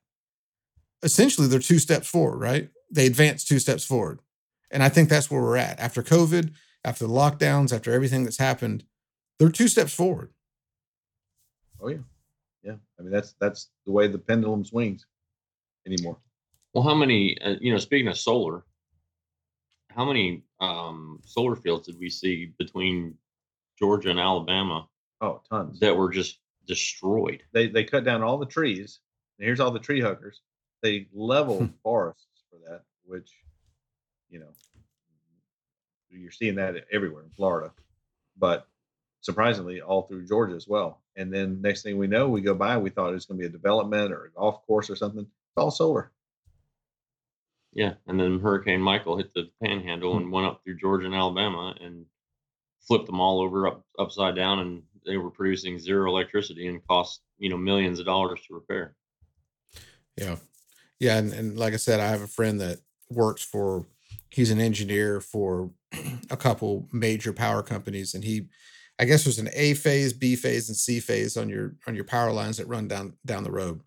Essentially they're two steps forward right? They advance two steps forward. And i think that's where we're at. After covid after the lockdowns after everything that's happened they're two steps forward. Oh yeah, yeah. I mean that's that's the way the pendulum swings anymore. Well, how many? Uh, you know, speaking of solar, how many um, solar fields did we see between Georgia and Alabama Oh, tons. that were just destroyed? They they cut down all the trees. Here's all the tree huggers. They leveled forests for that, which you know you're seeing that everywhere in Florida, but surprisingly all through Georgia as well. And then next thing we know, we go by, we thought it was going to be a development or a golf course or something. It's all solar. Yeah, and then Hurricane Michael hit the Panhandle hmm. and went up through Georgia and Alabama and flipped them all over up upside down, and they were producing zero electricity and cost you know millions of dollars to repair. Yeah. Yeah. And, and like I said, I have a friend that works for, he's an engineer for a couple major power companies. And he, I guess there's an A phase, B phase, and C phase on your on your power lines that run down down the road.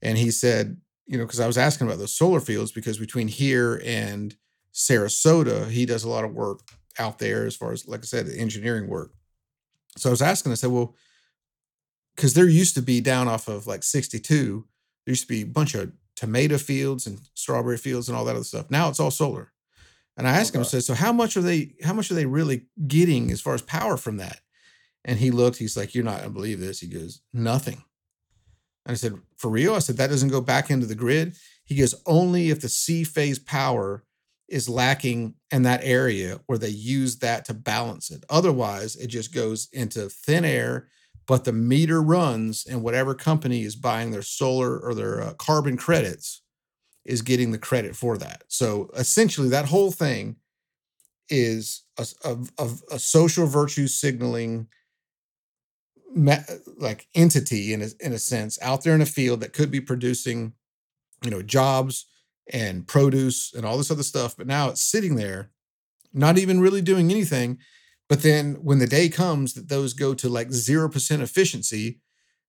And he said, you know, because I was asking about those solar fields, because between here and Sarasota, he does a lot of work out there as far as, like I said, the engineering work. So I was asking, I said, well, because there used to be down off of like 62, there used to be a bunch of tomato fields and strawberry fields and all that other stuff. Now it's all solar. And I oh, asked him, I said, so how much are they, how much are they really getting as far as power from that? And he looked, he's like, You're not gonna believe this. He goes, Nothing. And I said, For real? I said, that doesn't go back into the grid. He goes, only if the C phase power is lacking in that area where they use that to balance it. Otherwise, it just goes into thin air, but the meter runs, and whatever company is buying their solar or their uh, carbon credits is getting the credit for that. So essentially, that whole thing is a social virtue signaling like entity in a, in a sense out there in a field that could be producing you know jobs and produce and all this other stuff but now it's sitting there not even really doing anything. But then when the day comes that those go to like 0% efficiency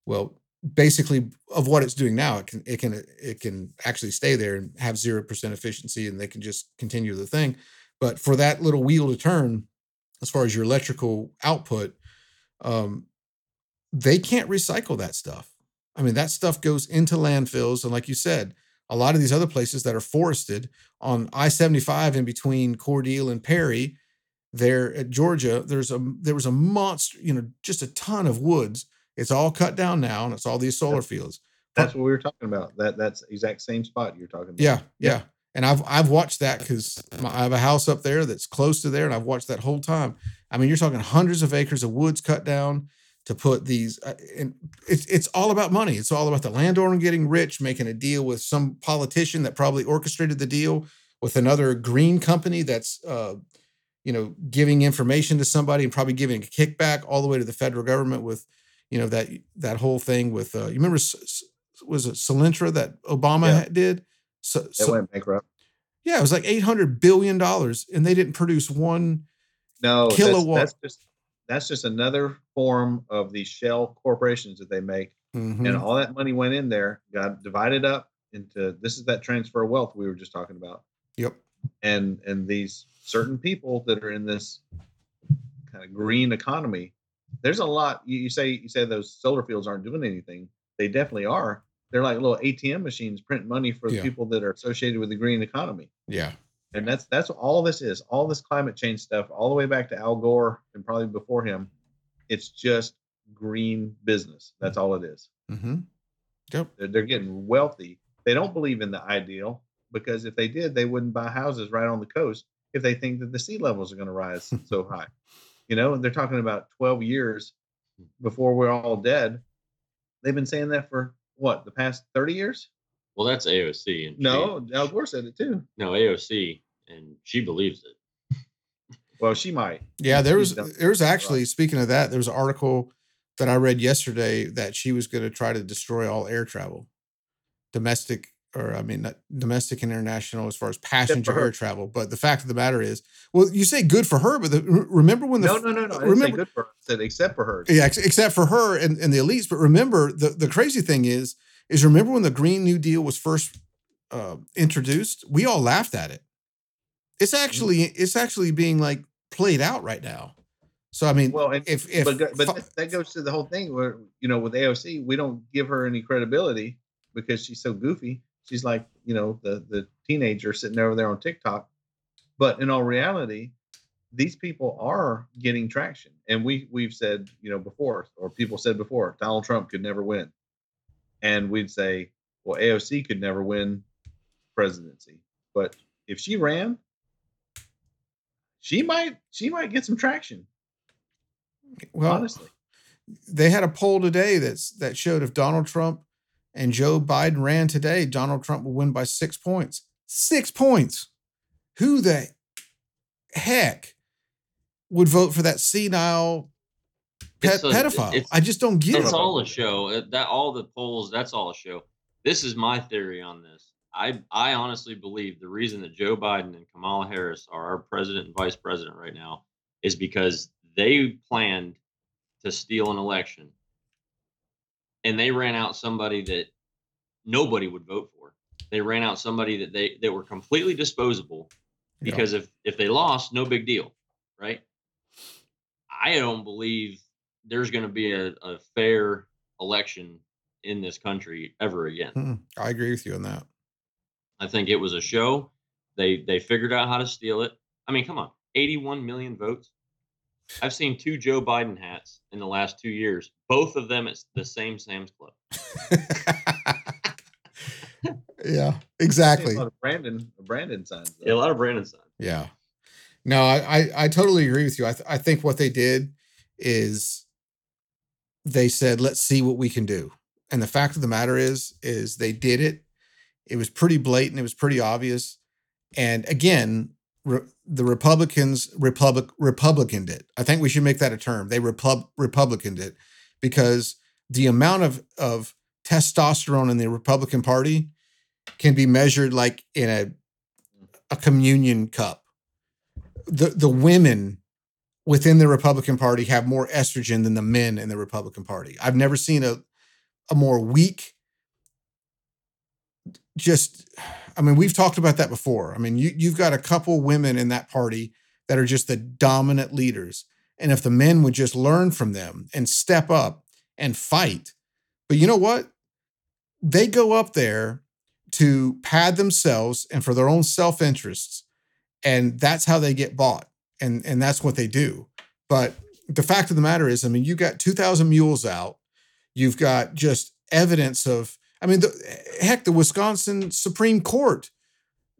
well basically of what it's doing now it can it can it can actually stay there and have 0% efficiency and they can just continue the thing. But for that little wheel to turn as far as your electrical output um they can't recycle that stuff i mean that stuff goes into landfills and like you said a lot of these other places that are forested on i-75 in between cordele and perry there at georgia there's a there was a monster you know just a ton of woods it's all cut down now and it's all these solar fields That's what we were talking about. That that's exact same spot you're talking about. Yeah, yeah. And I've I've watched that because I have a house up there that's close to there, and I've watched that whole time. I mean, you're talking hundreds of acres of woods cut down to put these, uh, and it's it's all about money. It's all about the landowner getting rich, making a deal with some politician that probably orchestrated the deal with another green company that's, uh, you know, giving information to somebody and probably giving a kickback all the way to the federal government with, you know, that that whole thing with. Uh, you remember was it Solyndra that Obama Yeah. did? So, It so- went bankrupt. yeah, it was like eight hundred billion dollars, and they didn't produce one. No, that's- Kilowatt. That's, just that's just another form of these shell corporations that they make, Mhm. and all that money went in there, got divided up into. This is that transfer of wealth we were just talking about, Yep. and and these certain people that are in this kind of green economy. There's a lot. You, you say you say those solar fields aren't doing anything. They definitely are. They're like little ATM machines print money for the Yeah. people that are associated with the green economy Yeah. And that's that's all this is all this climate change stuff all the way back to al gore and probably before him. It's just green business. That's all it is. Mm-hmm. Yep. they're, they're getting wealthy. They don't believe in the ideal because if they did they wouldn't buy houses right on the coast if they think that the sea levels are going to rise so high. You know and they're talking about 12 years before we're all dead. They've been saying that for what the past 30 years Well, that's AOC, and she- no al gore said it too no AOC, and she believes it. well she might Yeah. There was there was actually speaking of that, there was an article that I read yesterday that she was going to try to destroy all air travel, domestic or I mean not domestic and international as far as passenger air travel. But the fact of the matter is, well, you say good for her, but the, remember when the no, f- no, no, no. I didn't say remember good for her. I said except for her. Yeah, ex- except for her and, and the elites. But remember, the, the crazy thing is, is remember when the Green New Deal was first uh, introduced, we all laughed at it. It's actually it's actually being like played out right now. So I mean, Well, and, if if but but that goes to the whole thing where you know with AOC we don't give her any credibility because she's so goofy. She's like you know the the teenager sitting over there on TikTok. But in all reality, these people are getting traction, and we we've said you know before, or people said before, Donald Trump could never win, and we'd say, well, AOC could never win presidency, but if she ran, she might she might get some traction. well, honestly, they had a poll today that's that showed if Donald Trump and Joe Biden ran today, Donald Trump would win by six points. Six points. Who the heck would vote for that senile It's a- pedophile? I just don't get It's it. It's all a show. Uh, That all the polls. That's all a show. This is my theory on this. I I honestly believe the reason that Joe Biden and Kamala Harris are our president and vice president right now is because they planned to steal an election, and they ran out somebody that nobody would vote for. They ran out somebody that they that were completely disposable Yeah. because if if they lost, no big deal, right? I don't believe there's going to be a, a fair election in this country ever again. Mm, I agree with you on that. I think it was a show. They they figured out how to steal it. I mean, come on, 81 million votes. I've seen two Joe Biden hats in the last two years. Both of them at the same Sam's Club. yeah, exactly. a lot of Brandon Brandon signs. though. Yeah, a lot of Brandon signs. Yeah. No, I, I, I totally agree with you. I, th- I think what they did is they said, let's see what we can do. And the fact of the matter is, is they did it. It was pretty blatant. It was pretty obvious. And again, re- the Republicans Republic Republicaned it. I think we should make that a term. They Repub Republicaned it because the amount of of testosterone in the Republican Party can be measured like in a a communion cup. The the women within the Republican Party have more estrogen than the men in the Republican Party. I've never seen a a more weak just I mean we've talked about that before. I mean you you've got a couple women in that party that are just the dominant leaders. And if the men would just learn from them and step up and fight. But you know what? They go up there to pad themselves and for their own self-interests and that's how they get bought and and that's what they do but the fact of the matter is i mean you got 2000 mules out you've got just evidence of I mean, the, heck, the Wisconsin Supreme Court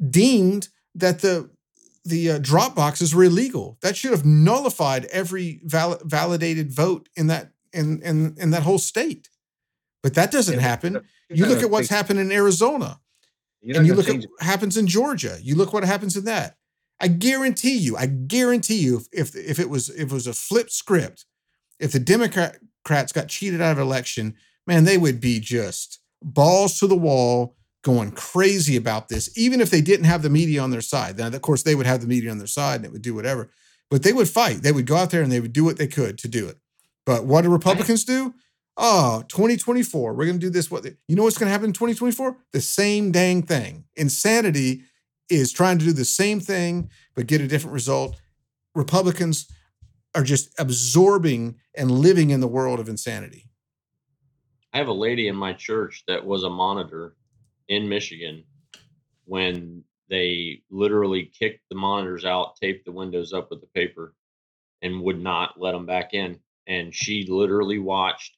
deemed that the the uh, drop boxes were illegal. That should have nullified every val- validated vote in that in, in in that whole state. But that doesn't Yeah, happen. You look at what's happened in Arizona, and you look at what happens in Georgia. You look what happens in that. I guarantee you, I guarantee you, if if, if it was if it was a flip script, if the Democrats got cheated out of election, man, they would be just balls to the wall, going crazy about this, even if they didn't have the media on their side. Now, of course, they would have the media on their side and it would do whatever, but they would fight. They would go out there and they would do what they could to do it. But what do Republicans do? Oh, 2024, we're going to do this. What you know what's going to happen in 2024? The same dang thing. Insanity is trying to do the same thing but get a different result. Republicans are just absorbing and living in the world of insanity. I have a lady in my church that was a monitor in Michigan when they literally kicked the monitors out, taped the windows up with the paper, and would not let them back in. And she literally watched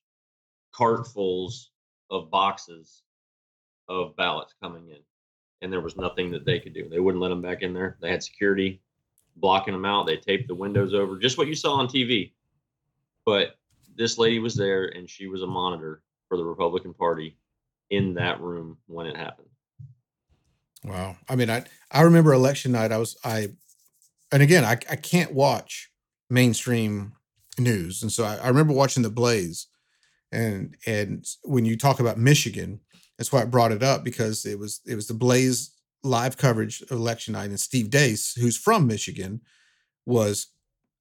cartfuls of boxes of ballots coming in, and there was nothing that they could do. They wouldn't let them back in there. They had security blocking them out. They taped the windows over, just what you saw on TV. But this lady was there, and she was a monitor for the Republican Party in that room when it happened. Wow. I mean, I I remember election night. I was I, and again, I I can't watch mainstream news, and so I, I remember watching the Blaze, and and when you talk about Michigan, that's why I brought it up because it was it was the Blaze live coverage of election night, and Steve Deace, who's from Michigan, was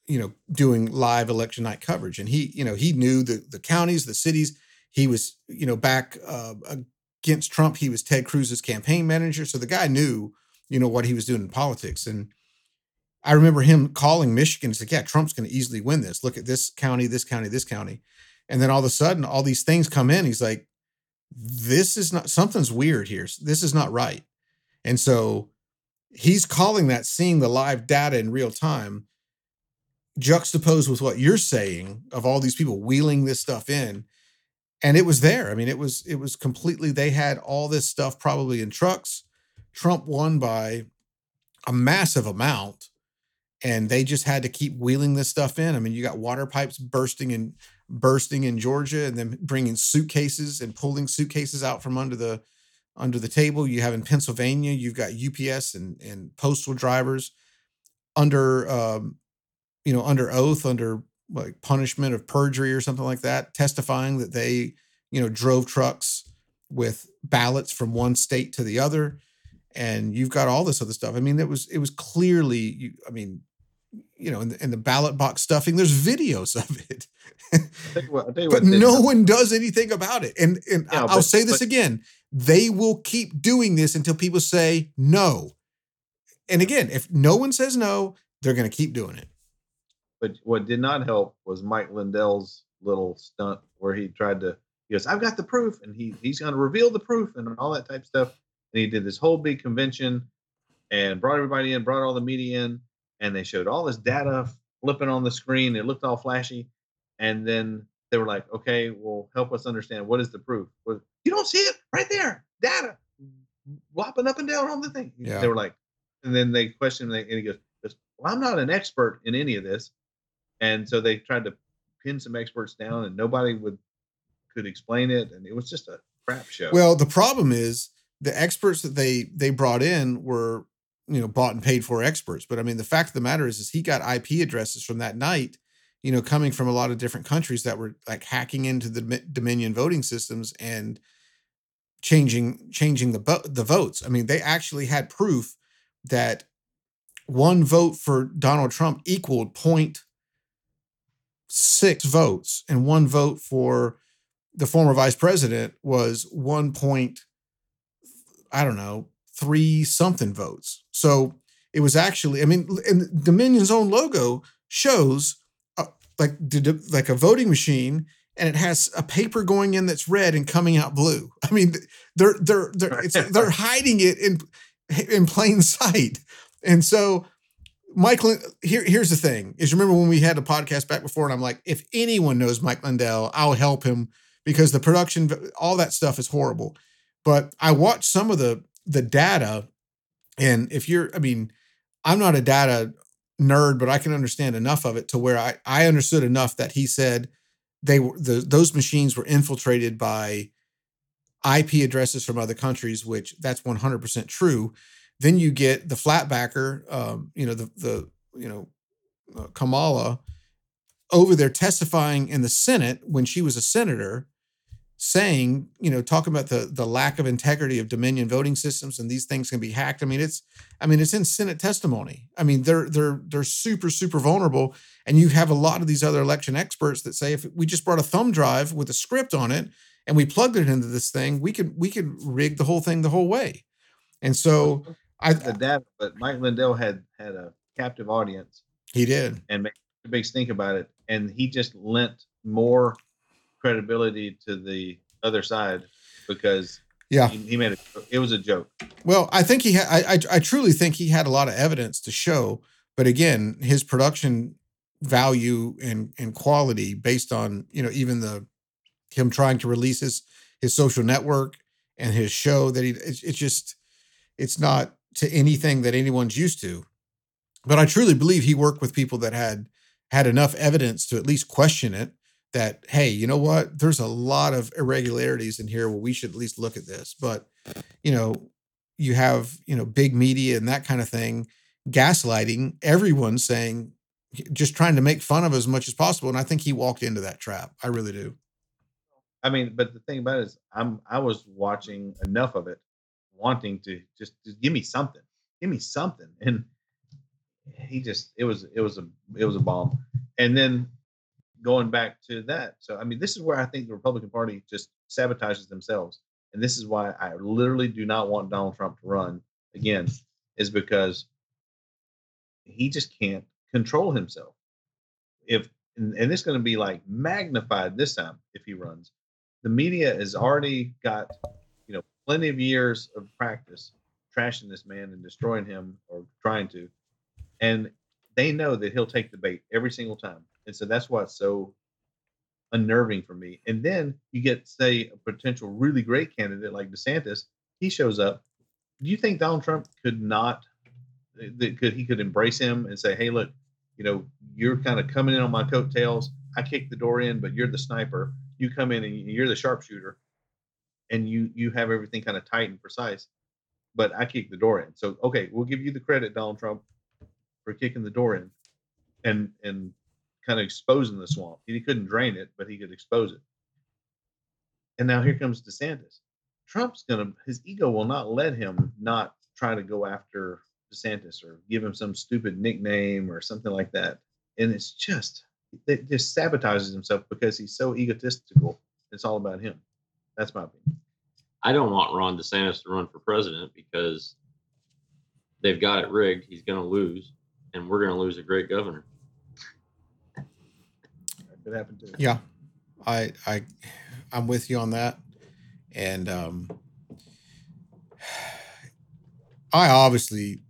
you know doing live election night coverage, and he you know he knew the the counties, the cities. He was you know back uh, against Trump. He was Ted Cruz's campaign manager, so the guy knew you know what he was doing in politics. And I remember him calling Michigan and said, "Yeah, Trump's going to easily win this. Look at this county, this county, this county." And then all of a sudden, all these things come in. He's like, "This is not something's weird here. This is not right." And so he's calling that, seeing the live data in real time, juxtaposed with what you're saying of all these people wheeling this stuff in and it was there. I mean, it was it was completely. They had all this stuff probably in trucks. Trump won by a massive amount, and they just had to keep wheeling this stuff in. I mean, you got water pipes bursting and bursting in Georgia, and then bringing suitcases and pulling suitcases out from under the under the table. You have in Pennsylvania, you've got UPS and and postal drivers under um, you know under oath under like punishment of perjury or something like that, testifying that they, you know, drove trucks with ballots from one state to the other, and you've got all this other stuff. I mean, it was it was clearly, I mean, you know, in the, in the ballot box stuffing, there's videos of it, what, I'll tell you but did no one does anything about it. And and Yeah, I'll but- say this but- again: they will keep doing this until people say no. And again, if no one says no, they're going to keep doing it. But what did not help was Mike Lindell's little stunt where he tried to he goes, I've got the proof, and he he's gonna reveal the proof and all that type of stuff. And he did this whole big convention and brought everybody in, brought all the media in, and they showed all this data flipping on the screen. It looked all flashy. And then they were like, okay, well, help us understand what is the proof? You don't see it right there, data flopping up and down on the thing. Yeah. They were like, and then they questioned him, and he goes, goes, well, I'm not an expert in any of this. And so they tried to pin some experts down, and nobody would could explain it, and it was just a crap show. Well, the problem is the experts that they they brought in were you know bought and paid for experts. But I mean, the fact of the matter is, is he got IP addresses from that night, you know, coming from a lot of different countries that were like hacking into the Dominion voting systems and changing changing the the votes. I mean, they actually had proof that one vote for Donald Trump equaled point six votes, and one vote for the former vice president was one point, I don't know, three something votes. So it was actually, I mean, and Dominion's own logo shows like like a voting machine, and it has a paper going in that's red and coming out blue. I mean, they're they're they're it's, they're hiding it in in plain sight, and so. Michael, here, here's the thing: is remember when we had a podcast back before, and I'm like, if anyone knows Mike Lindell, I'll help him because the production, all that stuff is horrible. But I watched some of the the data, and if you're, I mean, I'm not a data nerd, but I can understand enough of it to where I I understood enough that he said they were the those machines were infiltrated by IP addresses from other countries, which that's 100% true. Then you get the flatbacker, um, you know, the the you know uh, Kamala over there testifying in the Senate when she was a senator, saying, you know, talking about the the lack of integrity of Dominion voting systems and these things can be hacked. I mean, it's I mean, it's in Senate testimony. I mean, they're they're they're super super vulnerable, and you have a lot of these other election experts that say if we just brought a thumb drive with a script on it and we plugged it into this thing, we could we could rig the whole thing the whole way. And so I the data, but Mike Lindell had had a captive audience he did. and made a big stink about it, and he just lent more credibility to the other side because Yeah. he, he made it. It was a joke. Well, I think he had. I, I I truly think he had a lot of evidence to show, but again, his production value and and quality based on you know even the him trying to release his his social network and his show that he it's, it's just it's not to anything that anyone's used to. But I truly believe he worked with people that had had enough evidence to at least question it. That hey, you know what? There's a lot of irregularities in here. Well, we should at least look at this. But you know, you have you know big media and that kind of thing gaslighting everyone saying just trying to make fun of as much as possible and i think he walked into that trap i really do I mean, but the thing about it is, I'm I was watching enough of it, wanting to just, just give me something, give me something, and he just it was it was a it was a bomb. And then going back to that, so I mean, this is where I think the Republican Party just sabotages themselves, and this is why I literally do not want Donald Trump to run again, is because he just can't control himself. If and, and it's going to be like magnified this time if he runs. The media has already got you know plenty of years of practice trashing this man and destroying him or trying to. And they know that he'll take the bait every single time and so that's why it's so unnerving for me. And then you get say a potential really great candidate like desantis he shows up. Do you think donald trump could not eh, that could he could embrace him and say hey look you know you're kind of coming in on my coattails. I kicked the door in but you're the sniper. You come in and you're the sharpshooter and you you have everything kind of tight and precise but i kicked the door in. So okay we'll give you the credit donald trump for kicking the door in. And and kind of exposing the swamp he couldn't drain it but he could expose it and now here comes desantis trump's gonna his ego will not let him not try to go after desantis or give him some stupid nickname or something like that and it's just it just sabotages himself because he's so egotistical. It's all about him. That's my opinion. I don't want Ron DeSantis to run for president because they've got it rigged. He's going to lose, and we're going to lose a great governor. That could happen too. yeah. I i i'm with you on that. And um i obviously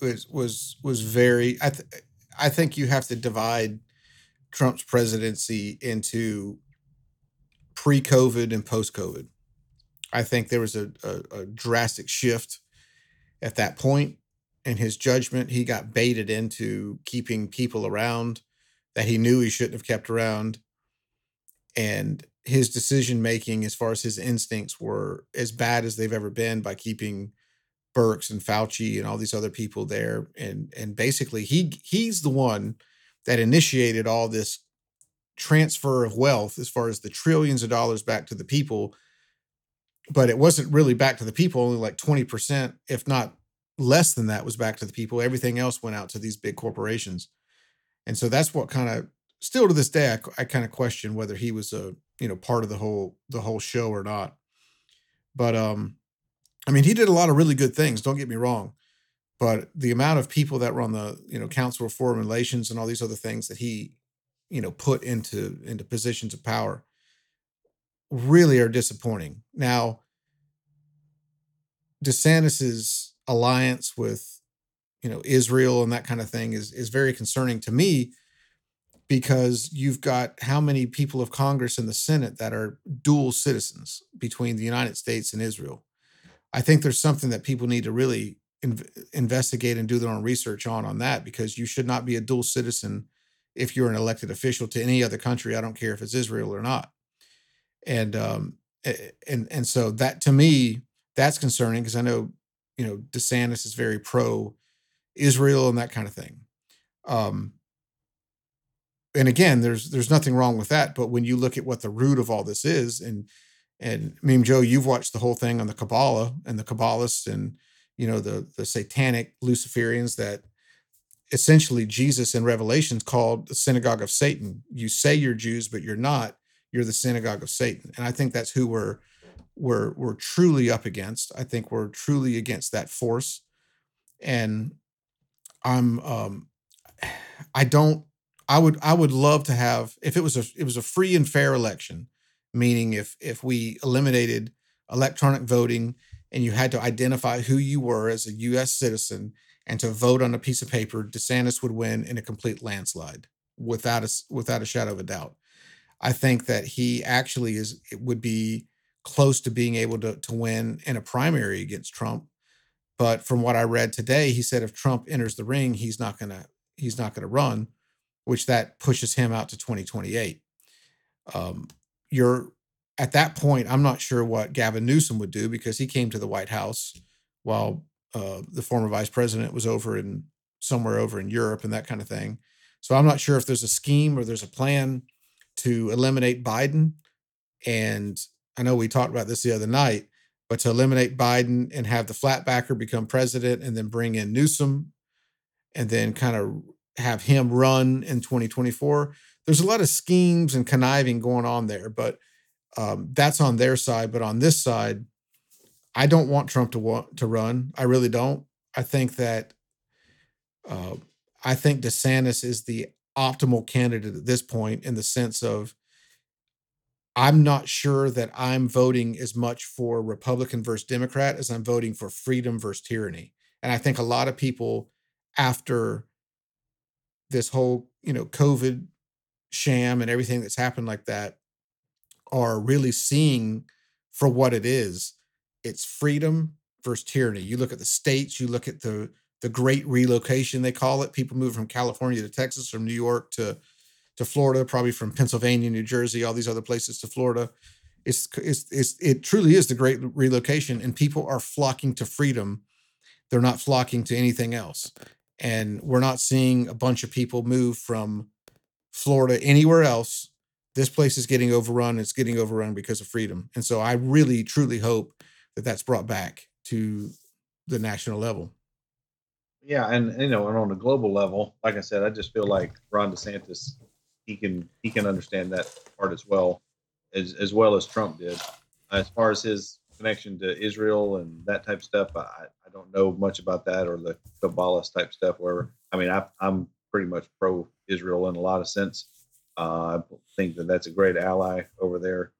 was was was very i th- i think you have to divide trump's presidency into pre-covid and post-covid. I think there was a, a, a drastic shift at that point in his judgment. He got baited into keeping people around that he knew he shouldn't have kept around. And his decision making as far as his instincts were as bad as they've ever been by keeping Birx and Fauci and all these other people there. And and basically he he's the one that initiated all this transfer of wealth as far as the trillions of dollars back to the people. But it wasn't really back to the people only like 20% if not less than that was back to the people. Everything else went out to these big corporations and so that's what kind of still to this day I, I kind of question whether he was a you know part of the whole the whole show or not. But um i mean he did a lot of really good things don't get me wrong but the amount of people that were on the you know council of foreign relations and all these other things that he you know put into into positions of power really are disappointing. Now desantis's alliance with you know Israel and that kind of thing is is very concerning to me because you've got how many people of Congress and the Senate that are dual citizens between the United States and Israel. I think there's something that people need to really inv- investigate and do their own research on on that because you should not be a dual citizen if you're an elected official to any other country. I don't care if it's Israel or not. And um, and and so that to me that's concerning because I know you know DeSantis is very pro Israel and that kind of thing. Um, and again, there's there's nothing wrong with that. But when you look at what the root of all this is, and and mean, Joe, you've watched the whole thing on the Kabbalah and the Kabbalists and you know the the satanic Luciferians that essentially Jesus in Revelations called the synagogue of Satan. You say you're Jews, but you're not. You're the synagogue of Satan. And I think that's who we're we're we're truly up against. I think we're truly against that force. And I'm um I don't I would I would love to have if it was a it was a free and fair election, meaning if if we eliminated electronic voting and you had to identify who you were as a US citizen and to vote on a piece of paper, DeSantis would win in a complete landslide without a without a shadow of a doubt. I think that he actually is it would be close to being able to to win in a primary against Trump. But from what I read today, he said if Trump enters the ring, he's not gonna he's not gonna run, which that pushes him out to 2028. Um, you're at that point, I'm not sure what Gavin Newsom would do because he came to the White House while uh, the former vice president was over in somewhere over in Europe and that kind of thing. So I'm not sure if there's a scheme or there's a plan to eliminate Biden. And I know we talked about this the other night, but to eliminate Biden and have the flatbacker become president and then bring in Newsom and then kind of have him run in 2024. There's a lot of schemes and conniving going on there, but um, that's on their side. But on this side, I don't want Trump to want to run. I really don't. I think that uh, I think DeSantis is the optimal candidate at this point in the sense of I'm not sure that I'm voting as much for Republican versus Democrat as I'm voting for freedom versus tyranny. And I think a lot of people after this whole, you know, COVID sham and everything that's happened like that are really seeing for what it is it's freedom versus tyranny. You look at the states, you look at the the great relocation they call it. People move from California to Texas, from New York to to Florida, probably from Pennsylvania, New Jersey, all these other places to Florida. It's, it's, it's it truly is the great relocation, and people are flocking to freedom. They're not flocking to anything else, and we're not seeing a bunch of people move from Florida anywhere else. This place is getting overrun. It's getting overrun because of freedom, and so I really, truly hope that that's brought back to the national level. Yeah, and you know, and on a global level, like I said, I just feel like Ron DeSantis, he can he can understand that part as well, as as well as Trump did. As far as his connection to Israel and that type of stuff, I I don't know much about that or the Kabbalist type stuff. Where I mean, I, I'm pretty much pro Israel in a lot of sense. Uh, I think that that's a great ally over there,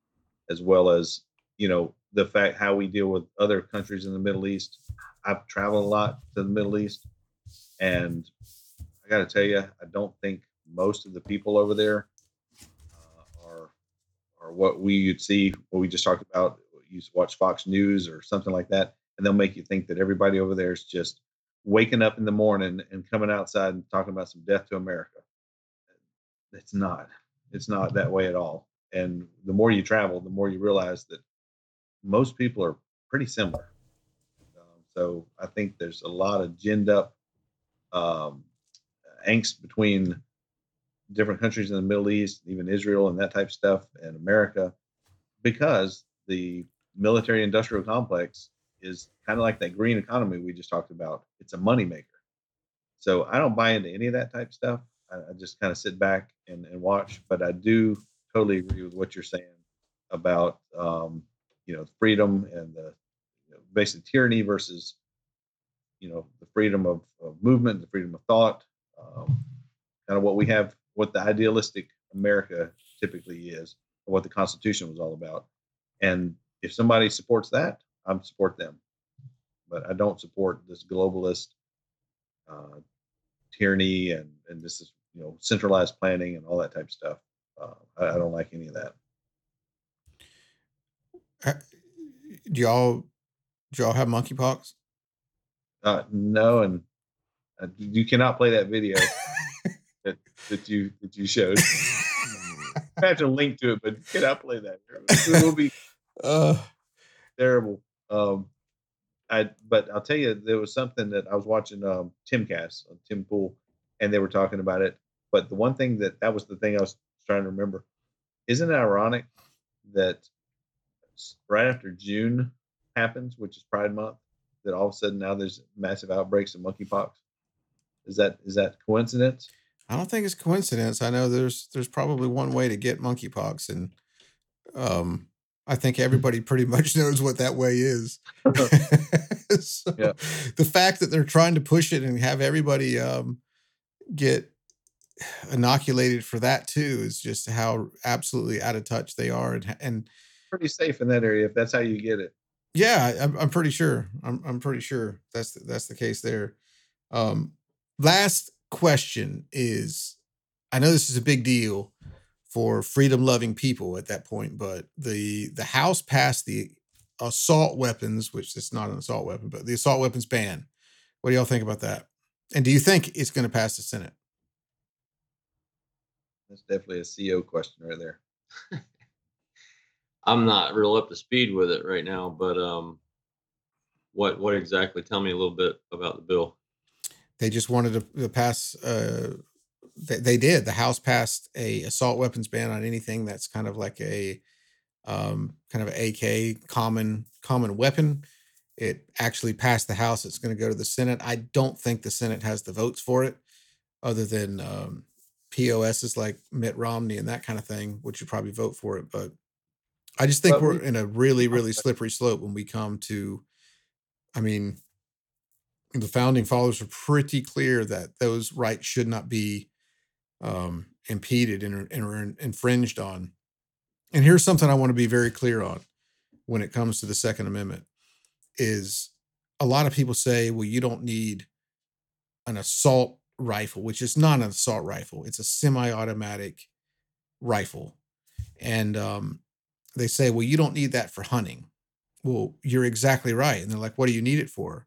as well as you know the fact how we deal with other countries in the Middle East. I've traveled a lot to the Middle East, and I got to tell you, I don't think most of the people over there uh, are are what we would see. What we just talked about. You watch Fox News or something like that, and they'll make you think that everybody over there is just waking up in the morning and coming outside and talking about some death to America. It's not. It's not that way at all. And the more you travel, the more you realize that most people are pretty similar. Um, so I think there's a lot of ginned up um, angst between different countries in the Middle East, even Israel and that type of stuff, and America, because the military industrial complex is kind of like that green economy we just talked about. It's a moneymaker. So I don't buy into any of that type of stuff. I, I just kind of sit back and, and watch, but I do totally agree with what you're saying about um, you know freedom and the you know, tyranny versus you know the freedom of, of movement, the freedom of thought, um, kind of what we have, what the idealistic America typically is, what the Constitution was all about. And if somebody supports that, I'm support them, but I don't support this globalist uh, tyranny and and this is you know centralized planning and all that type of stuff. Uh, I, I don't like any of that. do y'all do y'all have monkeypox? Uh, no, and uh, you cannot play that video that, that you that you showed. I have to link to it, but can I play that. It will be Uh, terrible. Um, I but I'll tell you, there was something that I was watching um, Timcast on Tim Pool, and they were talking about it. But the one thing that that was the thing I was trying to remember. Isn't it ironic that right after June happens, which is Pride Month, that all of a sudden now there's massive outbreaks of monkeypox? Is that is that coincidence? I don't think it's coincidence. I know there's there's probably one way to get monkeypox, and um, I think everybody pretty much knows what that way is. So, Yeah. The fact that they're trying to push it and have everybody um, get inoculated for that too is just how absolutely out of touch they are, and and Pretty safe in that area if that's how you get it. Yeah, I'm, I'm pretty sure. I'm, I'm pretty sure that's the, that's the case there. Um, last question is, I know this is a big deal for freedom loving people at that point, but the the House passed the assault weapons, which is not an assault weapon, but the assault weapons ban. What do y'all think about that? And do you think it's going to pass the Senate? That's definitely a CO question right there. I'm not real up to speed with it right now, but um, what what exactly? Tell me a little bit about the bill. They just wanted to, to pass. Uh, they, they did. The House passed a assault weapons ban on anything that's kind of like a um, kind of AK common common weapon. It actually passed the House. It's going to go to the Senate. I don't think the Senate has the votes for it, other than um, POSs like Mitt Romney and that kind of thing, which would probably vote for it. But I just think But we're we- in a really, really slippery slope when we come to. I mean, the founding fathers were pretty clear that those rights should not be um, impeded and, and infringed on. And here's something I want to be very clear on when it comes to the Second Amendment is a lot of people say, well, you don't need an assault rifle, which is not an assault rifle. It's a semi-automatic rifle. And um, they say, well, you don't need that for hunting. Well, you're exactly right. And they're like, what do you need it for?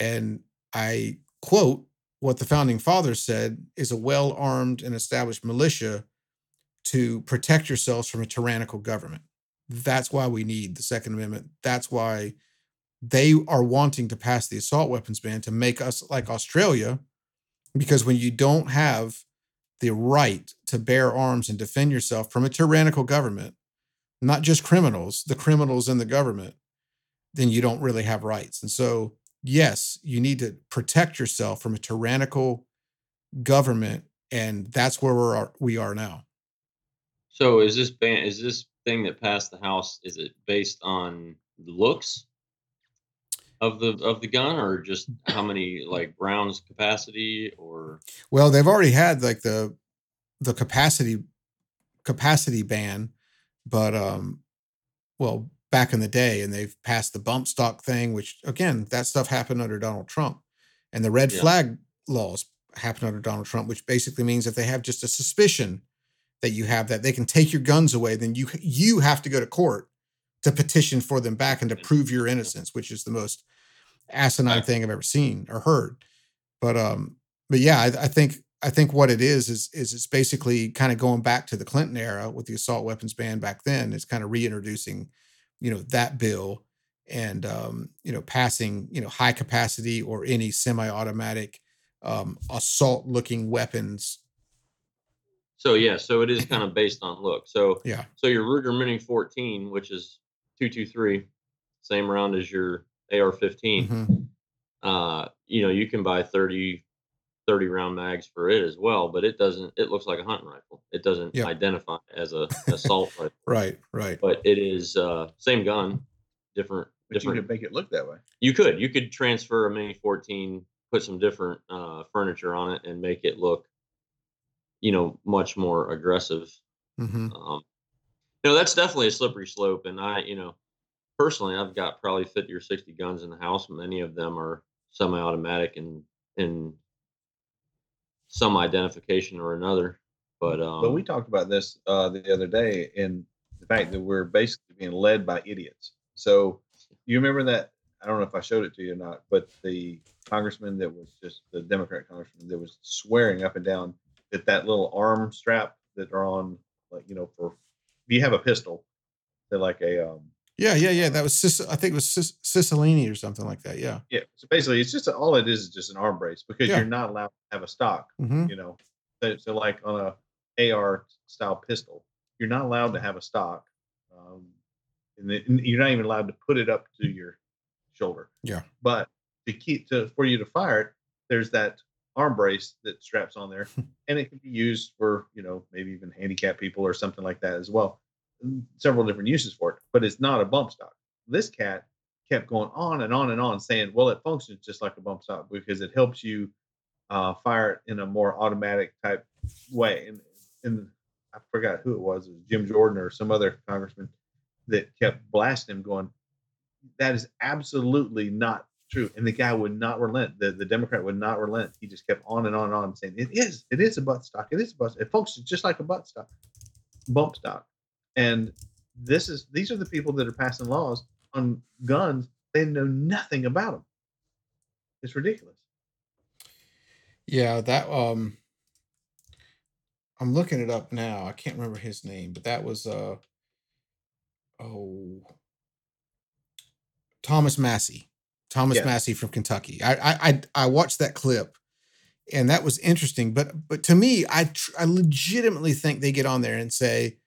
And I quote what the founding fathers said is a well armed and established militia to protect yourselves from a tyrannical government. That's why we need the Second Amendment. That's why they are wanting to pass the assault weapons ban to make us like Australia, because when you don't have the right to bear arms and defend yourself from a tyrannical government, not just criminals, the criminals in the government, then you don't really have rights. And so, yes, you need to protect yourself from a tyrannical government, and that's where we're we are now. So is this ban? Is this thing that passed the House? Is it based on the looks of the of the gun, or just how many like rounds capacity, or Well, they've already had like the the capacity capacity ban, but um, well, back in the day, and they've passed the bump stock thing, which again, that stuff happened under Donald Trump, and the red Yeah. flag laws happened under Donald Trump, which basically means if they have just a suspicion that you have that they can take your guns away, then you you have to go to court to petition for them back and to prove your innocence, which is the most asinine Right. thing I've ever seen or heard. But um, but yeah, I, I think I think what it is is is it's basically kind of going back to the Clinton era with the assault weapons ban back then. It's kind of reintroducing, you know, that bill and um, you know, passing, you know, high capacity or any semi-automatic um assault looking weapons. so yeah, so it is kind of based on look. So Yeah. so your Ruger Mini 14, which is two two three, same round as your AR 15. Mhm. uh, you know, you can buy 30, 30 round mags for it as well, but it doesn't, it looks like a hunting rifle. It doesn't Yeah. identify as a assault rifle, Right, right. but it is, uh, same gun, different, But you could make it look that way. You could, you could transfer a mini 14, put some different, uh, furniture on it and make it look, you know, much more aggressive. hmm Um, you know, that's definitely a slippery slope. And I, you know, personally, I've got probably 50 or 60 guns in the house. Many of them are semi-automatic and, and some identification or another. But, um, But we talked about this uh, the other day in the fact that we're basically being led by idiots. So you remember that? I don't know if I showed it to you or not, but the congressman that was just the Democrat congressman that was swearing up and down that that little arm strap that are on, like you know, for if you have a pistol, they're like a um, Yeah, yeah, yeah. That was Cis- I think it was Cis- Cicilline or something like that. Yeah. yeah. So basically, it's just all it is is just an arm brace because Yeah. you're not allowed to have a stock. hmm You know, so, so like on a AR style pistol, you're not allowed to have a stock, um, and, the, and you're not even allowed to put it up to your shoulder. Yeah. But to keep to for you to fire it, there's that arm brace that straps on there, and it can be used for you know maybe even handicapped people or something like that as well. Several different uses for it, but it's not a bump stock. This cat kept going on and on and on saying, well, it functions just like a bump stock because it helps you uh, fire it in a more automatic type way. And, and I forgot who it was, it was Jim Jordan or some other congressman that kept blasting him, going, that is absolutely not true. And the guy would not relent. The, the Democrat would not relent. He just kept on and on and on saying, it is, it is a butt stock. It is a butt. It functions just like a butt stock, bump stock. And this is, these are the people that are passing laws on guns. They know nothing about them. It's ridiculous. Yeah, that um I'm looking it up now. I can't remember his name, but that was uh oh Thomas Massie. Thomas Yes. Massie from Kentucky. I I I, I watched that clip and that was interesting, but but to me I tr- I legitimately think they get on there and say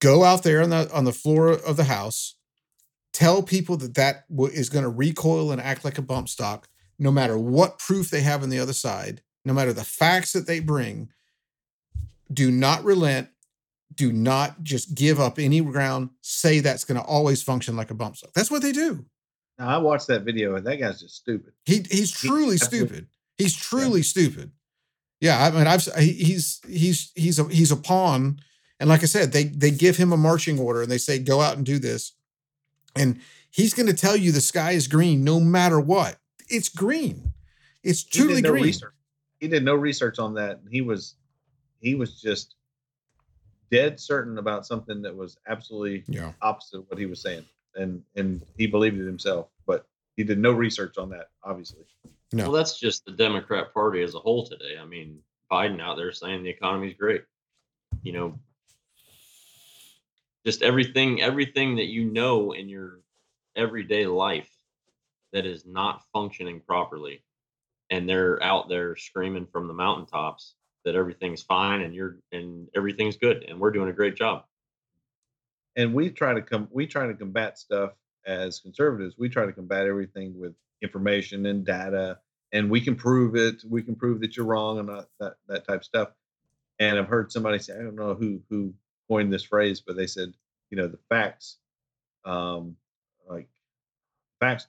go out there on the on the floor of the house tell people that that is going to recoil and act like a bump stock no matter what proof they have on the other side, no matter the facts that they bring, do not relent. Do not just give up any ground. Say that's going to always function like a bump stock. That's what they do. Now I watched that video and that guy's just stupid. He he's truly stupid. He's truly stupid. Yeah, I mean, I've he- he's he's he's a he's a pawn, and like I said, they they give him a marching order and they say go out and do this, and he's going to tell you the sky is green no matter what. It's green. It's He truly did no green. research. He did no research on that. He was he was just dead certain about something that was absolutely Yeah. opposite of what he was saying. And and he believed it himself, but he did no research on that, obviously. No. Well, that's just the Democrat Party as a whole today. I mean, Biden out there saying the economy's great. You know, just everything, everything that you know in your everyday life that is not functioning properly, and they're out there screaming from the mountaintops that everything's fine and you're and everything's good and we're doing a great job. And we try to come we try to combat stuff as conservatives. We try to combat everything with information and data and we can prove it. We can prove that you're wrong and that that, type of stuff. And I've heard somebody say, I don't know who who coined this phrase, but they said, you know, the facts, um, like facts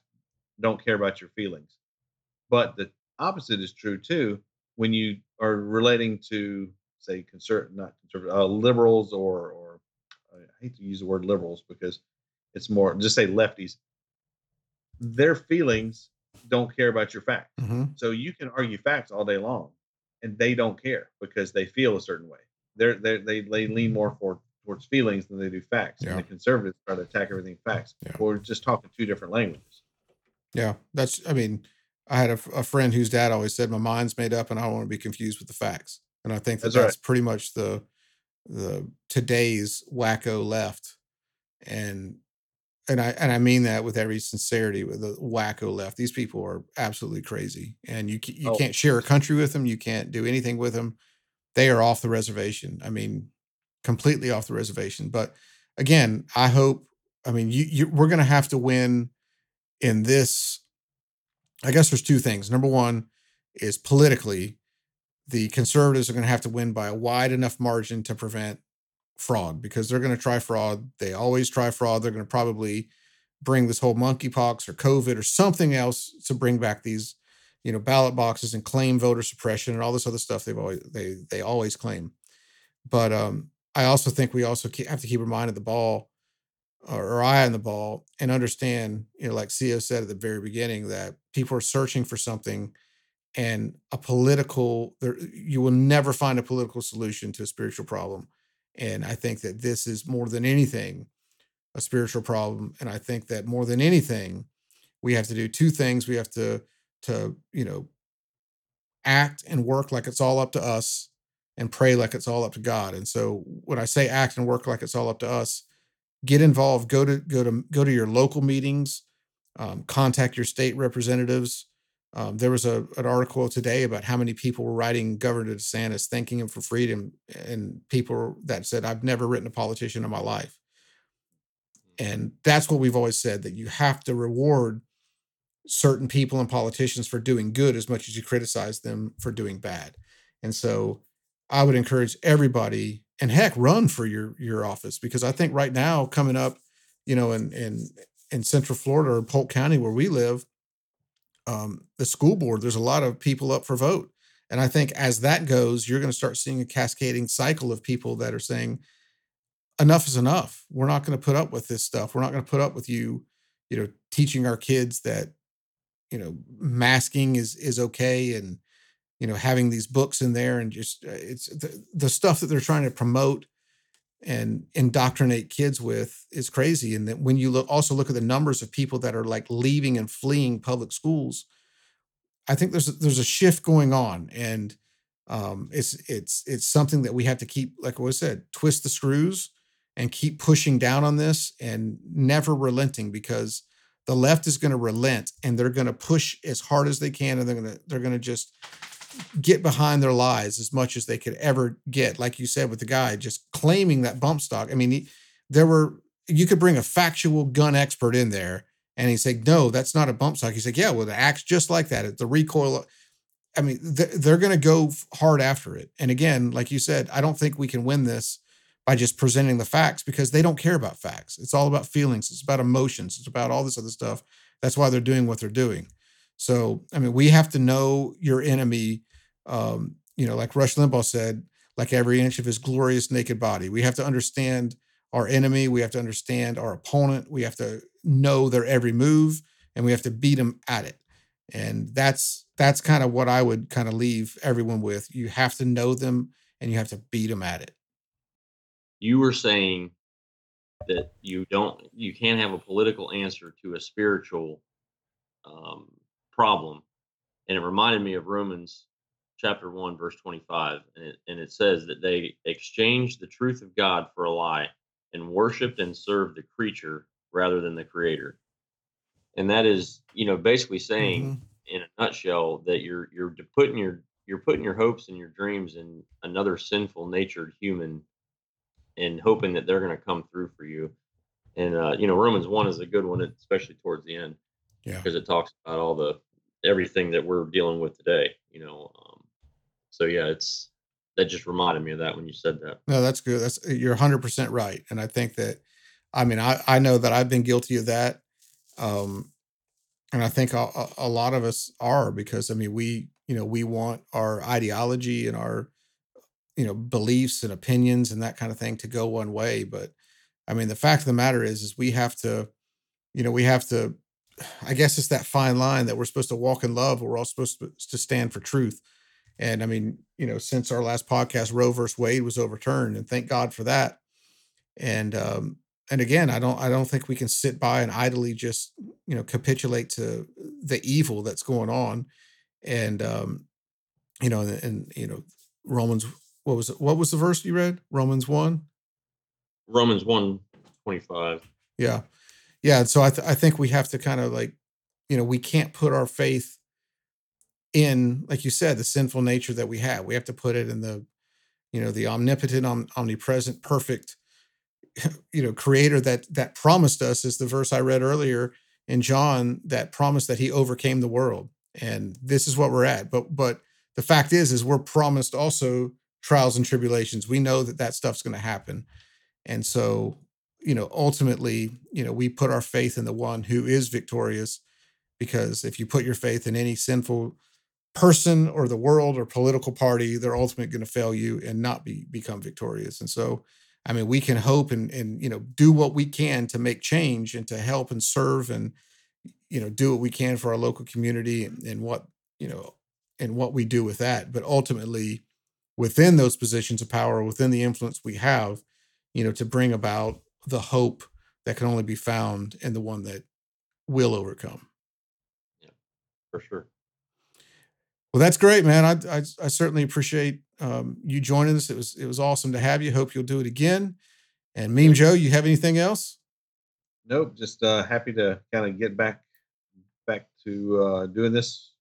don't care about your feelings. But the opposite is true too. When you are relating to, say, conservative, not conservative, uh, liberals or, or I hate to use the word liberals because it's more just say lefties. Their feelings don't care about your facts. Mhm. So you can argue facts all day long, and they don't care because they feel a certain way. They're, they're they they lean more for towards feelings than they do facts. Yeah. And the conservatives try to attack everything facts. Yeah. We're just talking two different languages. Yeah, that's. I mean, I had a friend whose dad always said, "My mind's made up, and I don't want to be confused with the facts." And I think that That's that's, right. pretty much the the today's wacko left, and and I and I mean that with every sincerity. With the wacko left, these people are absolutely crazy, and you you Oh. can't share a country with them. You can't do anything with them. They are off the reservation. I mean, completely off the reservation. But again, I hope. I mean, you, you we're going to have to win in this I guess there's two things. Number one is politically, the conservatives are going to have to win by a wide enough margin to prevent fraud because they're going to try fraud. They always try fraud. They're going to probably bring this whole monkeypox or COVID or something else to bring back these, you know, ballot boxes and claim voter suppression and all this other stuff they've always they they always claim. But um, I also think we also have to keep our mind at the ball or, or eye on the ball and understand, you know, like CEO said at the very beginning, that people are searching for something and a political there you will never find a political solution to a spiritual problem. And I think that this is more than anything a spiritual problem. And I think that more than anything, we have to do two things. We have to to you know act and work like it's all up to us and pray like it's all up to God. And so when I say act and work like it's all up to us, get involved, go to go to go to your local meetings, um, contact your state representatives. Um, there was a, an article today about how many people were writing Governor DeSantis thanking him for freedom, and people that said, "I've never written a politician in my life." And that's what we've always said that you have to reward certain people and politicians for doing good as much as you criticize them for doing bad. And so I would encourage everybody and heck run for your your office because I think right now coming up, you know, in in in Central Florida or Polk County where we live, um, the school board, there's a lot of people up for vote. And I think as that goes, you're going to start seeing a cascading cycle of people that are saying, enough is enough. We're not going to put up with this stuff. We're not going to put up with you, you know, teaching our kids that, you know, masking is is okay and you know having these books in there and just uh, it's the, the stuff that they're trying to promote and indoctrinate kids with is crazy. And that when you look also look at the numbers of people that are like leaving and fleeing public schools i think there's a, there's a shift going on. And um, it's it's it's something that we have to keep like i said twist the screws and keep pushing down on this and never relenting because the left is going to relent and they're going to push as hard as they can and they're going to they're going to just get behind their lies as much as they could ever get. Like you said with the guy just claiming that bump stock i mean he, there were you could bring a factual gun expert in there and he said no that's not a bump stock. He said yeah well it acts just like that. The recoil i mean they're going to go hard after it. And again like you said i don't think we can win this by just presenting the facts because they don't care about facts. It's all about feelings, it's about emotions, it's about all this other stuff. That's why they're doing what they're doing. So, I mean, we have to know your enemy. Um, you know, like Rush Limbaugh said, like every inch of his glorious naked body. We have to understand our enemy. We have to understand our opponent. We have to know their every move, and we have to beat them at it. And that's that's kind of what I would kind of leave everyone with. You have to know them, and you have to beat them at it you were saying that you don't you can't have a political answer to a spiritual um, problem and it reminded me of romans chapter 1 verse 25 and it, and it says that they exchanged the truth of god for a lie and worshiped and served the creature rather than the creator and that is you know basically saying mm-hmm. in a nutshell that you're you're putting your you're putting your hopes and your dreams in another sinful natured human and hoping that they're going to come through for you. And uh, you know, Romans one is a good one, especially towards the end, yeah, because it talks about all the everything that we're dealing with today. You know, um, so yeah, it's that just reminded me of that when you said that. No, that's good. That's you're 100 percent right, and I think that, I mean, I I know that I've been guilty of that, um, and I think a, a lot of us are because I mean we you know we want our ideology and our you know beliefs and opinions and that kind of thing to go one way but i mean the fact of the matter is is we have to you know we have to i guess it's that fine line that we're supposed to walk in love we're all supposed to, stand for truth. And i mean you know since our last podcast roe versus wade was overturned and thank god for that. And um and again i don't i don't think we can sit by and idly just you know capitulate to the evil that's going on. And um you know and, and you know romans what was it? What was the verse you read? Romans one. Romans one twenty five. Yeah, yeah. So I th- I think we have to kind of like, you know, we can't put our faith in, like you said, the sinful nature that we have. We have to put it in the, you know, the omnipotent, om- omnipresent, perfect, you know, creator that that promised us is the verse I read earlier in John that promised that he overcame the world. And this is what we're at. But but the fact is, is we're promised also trials and tribulations. We know that that stuff's going to happen. And so, you know, ultimately, you know, we put our faith in the one who is victorious because if you put your faith in any sinful person or the world or political party, they're ultimately going to fail you and not be become victorious. And so, I mean, we can hope and and you know do what we can to make change and to help and serve and you know do what we can for our local community and, and what you know and what we do with that. But ultimately, within those positions of power, within the influence we have, you know, to bring about the hope that can only be found in the one that will overcome. Yeah, for sure. Well, that's great, man. I I, I certainly appreciate um, you joining us. It was it was awesome to have you. Hope you'll do it again. And Meme Joe, you have anything else? Nope, just uh, happy to kind of get back back to uh, doing this.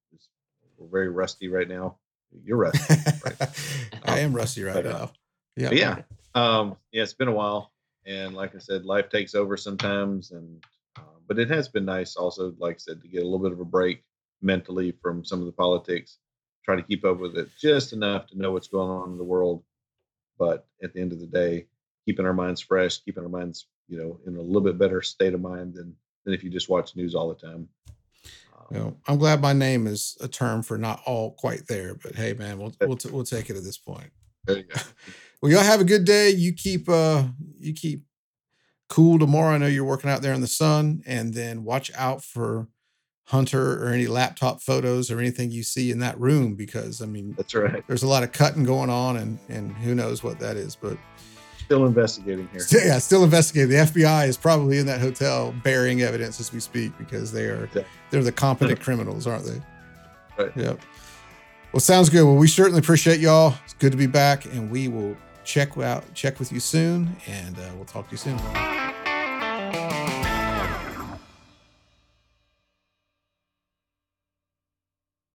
We're very rusty right now. You're rusty. I am rusty right But, uh, now. Yeah. Yeah, um, yeah, it's been a while, and like I said, life takes over sometimes, and uh, but it has been nice also, like I said, to get a little bit of a break mentally from some of the politics. Try to keep up with it just enough to know what's going on in the world, but at the end of the day, keeping our minds fresh, keeping our minds, you know, in a little bit better state of mind than than if you just watch news all the time. You know, I'm glad my name is a term for not all quite there, but hey, man, we'll we'll, t- we'll take it at this point. there you go. Well, y'all have a good day. You keep uh you keep cool tomorrow. I know you're working out there in the sun, and then watch out for Hunter or any laptop photos or anything you see in that room because I mean That's right. there's a lot of cutting going on and and who knows what that is. But Still investigating here. still, yeah, still investigating. The FBI is probably in that hotel burying evidence as we speak because they are Yeah. they're the competent criminals, aren't they? Right. Yep. Well, sounds good. Well, we certainly appreciate y'all. It's good to be back, and we will check out check with you soon, and uh, we'll talk to you soon.